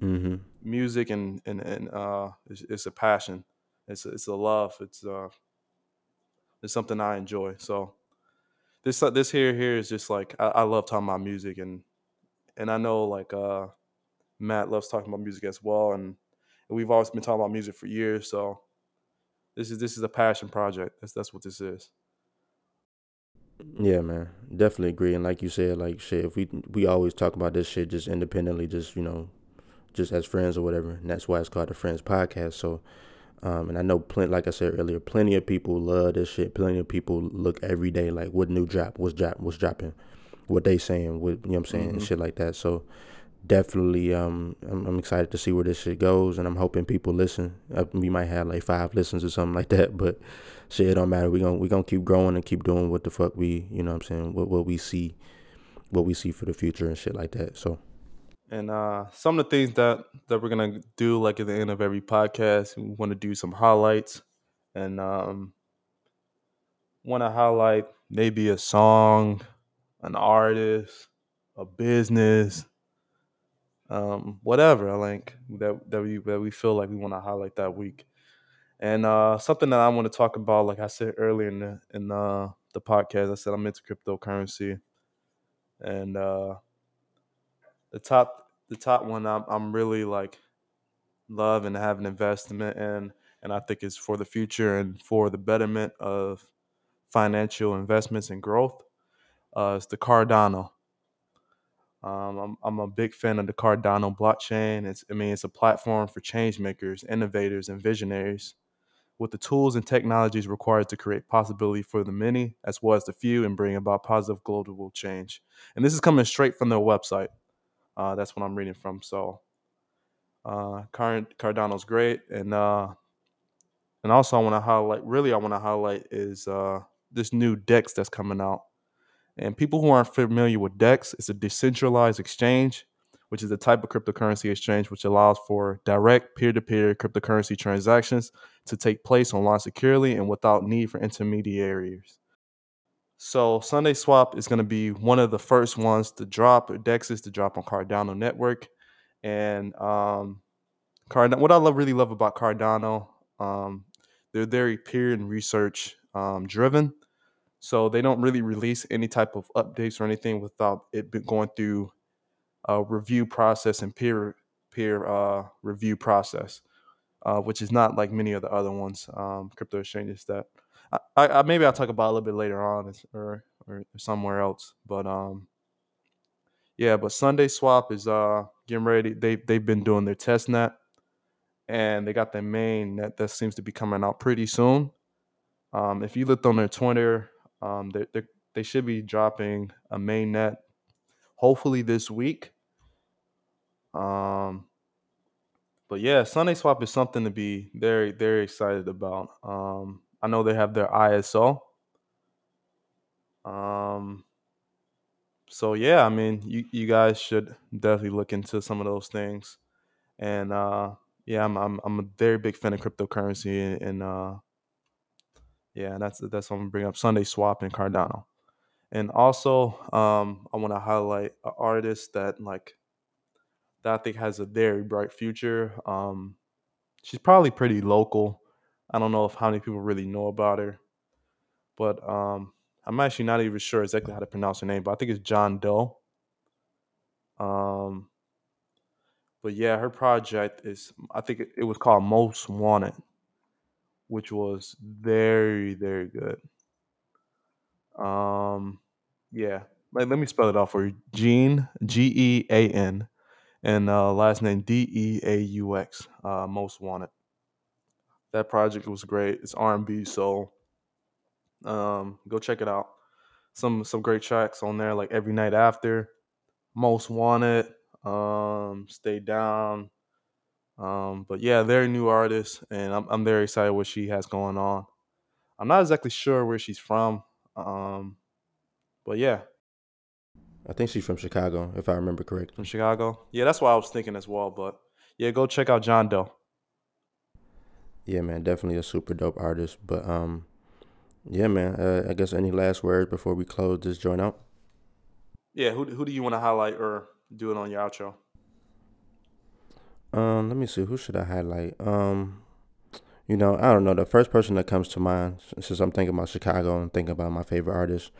Mhm. Music and and and uh, it's, it's a passion. It's a, it's a love. It's uh, it's something I enjoy. So this uh, this here here is just like I, I love talking about music and and I know like uh Matt loves talking about music as well and we've always been talking about music for years. So this is this is a passion project. That's that's what this is. Yeah, man. Definitely agree. And like you said, like shit, if we we always talk about this shit just independently, just you know, just as friends or whatever. And that's why it's called the Friends Podcast. So, um, and I know plenty, like I said earlier, plenty of people love this shit. Plenty of people look every day like what new drop, what's drop, what's dropping, what they saying, what you know what I'm saying, and shit like that. So, definitely um I'm, I'm, excited to see where this shit goes and i'm hoping people listen. Uh, we might have like five listens or something like that *laughs* but shit it don't matter. We gonna we gonna keep growing and keep doing what the fuck we you know what i'm saying what, what we see what we see for the future and shit like that. So and uh some of the things that that we're gonna do like at the end of every podcast we want to do some highlights and um want to highlight maybe a song an artist a business um, whatever I like that that we that we feel like we want to highlight that week. And uh, something that I want to talk about, like I said earlier in the in the podcast, I said I'm into cryptocurrency, and uh, the top the top one I'm I'm really like love and have an investment in, and I think it's for the future and for the betterment of financial investments and growth. Uh, it's the Cardano. Um, I'm, I'm a big fan of the Cardano blockchain. It's, I mean, it's a platform for change makers, innovators, and visionaries with the tools and technologies required to create possibility for the many as well as the few and bring about positive global change. And this is coming straight from their website. Uh, that's what I'm reading from. So, uh, Cardano's great, and uh, and also I want to highlight. Really, I want to highlight is uh, this new DEX that's coming out. And people who aren't familiar with DEX, it's a decentralized exchange, which is a type of cryptocurrency exchange which allows for direct peer to peer cryptocurrency transactions to take place online securely and without need for intermediaries. So SundaeSwap is going to be one of the first ones to drop, DEXs to drop on Cardano Network. And um, Card- what I love, really love about Cardano, um, they're very peer and research um, driven. So they don't really release any type of updates or anything without it going through a review process and peer peer uh, review process, uh, which is not like many of the other ones, um, crypto exchanges that I, I, maybe I'll talk about a little bit later on or or somewhere else. But um, yeah, but SundaeSwap is uh getting ready. They they've been doing their test net, and they got their main net that seems to be coming out pretty soon. Um, if you looked on their Twitter um, they they should be dropping a main net hopefully this week. Um, but yeah, SundaeSwap is something to be very very excited about. Um, I know they have their ISO. Um, so yeah, I mean, you you guys should definitely look into some of those things. And uh, yeah, I'm I'm I'm a very big fan of cryptocurrency and, and uh, yeah, that's that's what I'm gonna bring up. SundaeSwap and Cardano, and also um, I want to highlight an artist that like that I think has a very bright future. Um, she's probably pretty local. I don't know if how many people really know about her, but um, I'm actually not even sure exactly how to pronounce her name. But I think it's Jean Deaux. Um, but yeah, her project is I think it, was called Most Wanted which was very very good. Um, yeah, let, let me spell it out for you. Jean G E A N, and uh, last name D E A U X. Uh, Most Wanted. That project was great. It's R and B, so um, go check it out. Some some great tracks on there, like Every Night After, Most Wanted, um, Stay Down, um, but yeah, they're a new artist, and I'm I'm very excited what she has going on. I'm not exactly sure where she's from, um, but yeah. I think she's from Chicago, if I remember correctly. From Chicago, yeah, that's what I was thinking as well. But yeah, go check out Jean Deaux. Yeah, man, definitely a super dope artist. But um, yeah, man, uh, I guess any last words before we close this joint out? Yeah, who who do you want to highlight or do it on your outro? Um, let me see. Who should I highlight? Um, you know, I don't know. The first person that comes to mind, since I'm thinking about Chicago and thinking about my favorite artists,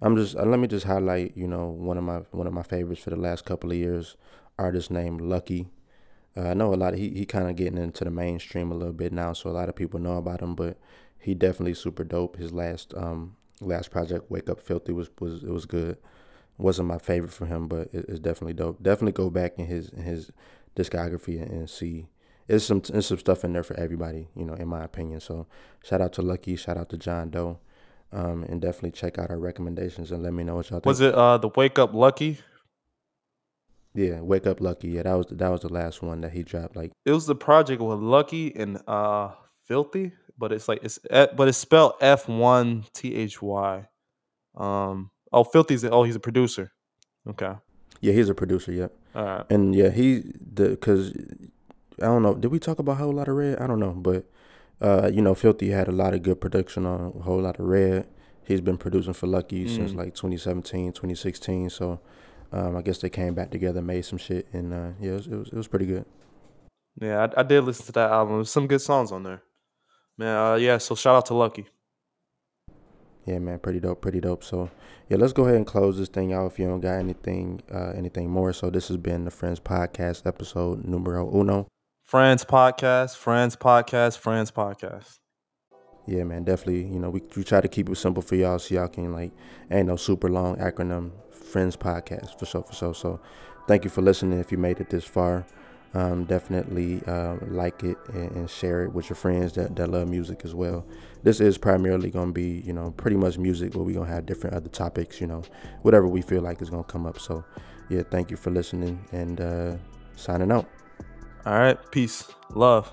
I'm just uh, let me just highlight. You know, one of my one of my favorites for the last couple of years, artist named Lucki. Uh, I know a lot. Of, he he kind of getting into the mainstream a little bit now, so a lot of people know about him. But he definitely super dope. His last um last project, Wake Up Filthy, was was it was good. wasn't my favorite for him, but it, it's definitely dope. Definitely go back in his in his discography and see. There's some there's some stuff in there for everybody, you know, in my opinion. So shout out to Lucki, shout out to Jean Deaux, um, and definitely check out our recommendations and let me know what y'all think. Was it uh, the Wake Up Lucki? Yeah, Wake Up Lucki. Yeah, that was that was the last one that he dropped. Like It was the project with Lucki and uh F1lthy, but it's like it's eh, but it's spelled F one T H Y. Um. Oh, Filthy's oh he's a producer. Okay. yeah, he's a producer. Yep. All right. And yeah, he the because I don't know. Did we talk about Whole Lotta Red? I don't know, but uh, you know, F1lthy had a lot of good production on a Whole Lotta Red. He's been producing for Lucki since Mm. like 2017, 2016. So um, I guess they came back together, made some shit, and uh, yeah, it was, it was it was pretty good. Yeah, I, I did listen to that album. There's some good songs on there. Man, uh, yeah. So shout out to Lucki. Yeah, man, pretty dope, pretty dope. So yeah, let's go ahead and close this thing out. If you don't got anything, uh, anything more. So this has been the Friends Podcast episode numero uno. Friends podcast, Friends podcast, Friends podcast. Yeah, man, definitely. You know, we, we try to keep it simple for y'all so y'all can like ain't no super long acronym. Friends podcast for sure, for sure. So, thank you for listening. If you made it this far, um, definitely uh, like it and, and share it with your friends that, that love music as well. This is primarily gonna be, you know, pretty much music, but we're gonna have different other topics. You know, whatever we feel like is gonna come up. So, yeah, thank you for listening and uh, signing out. All right. Peace. Love.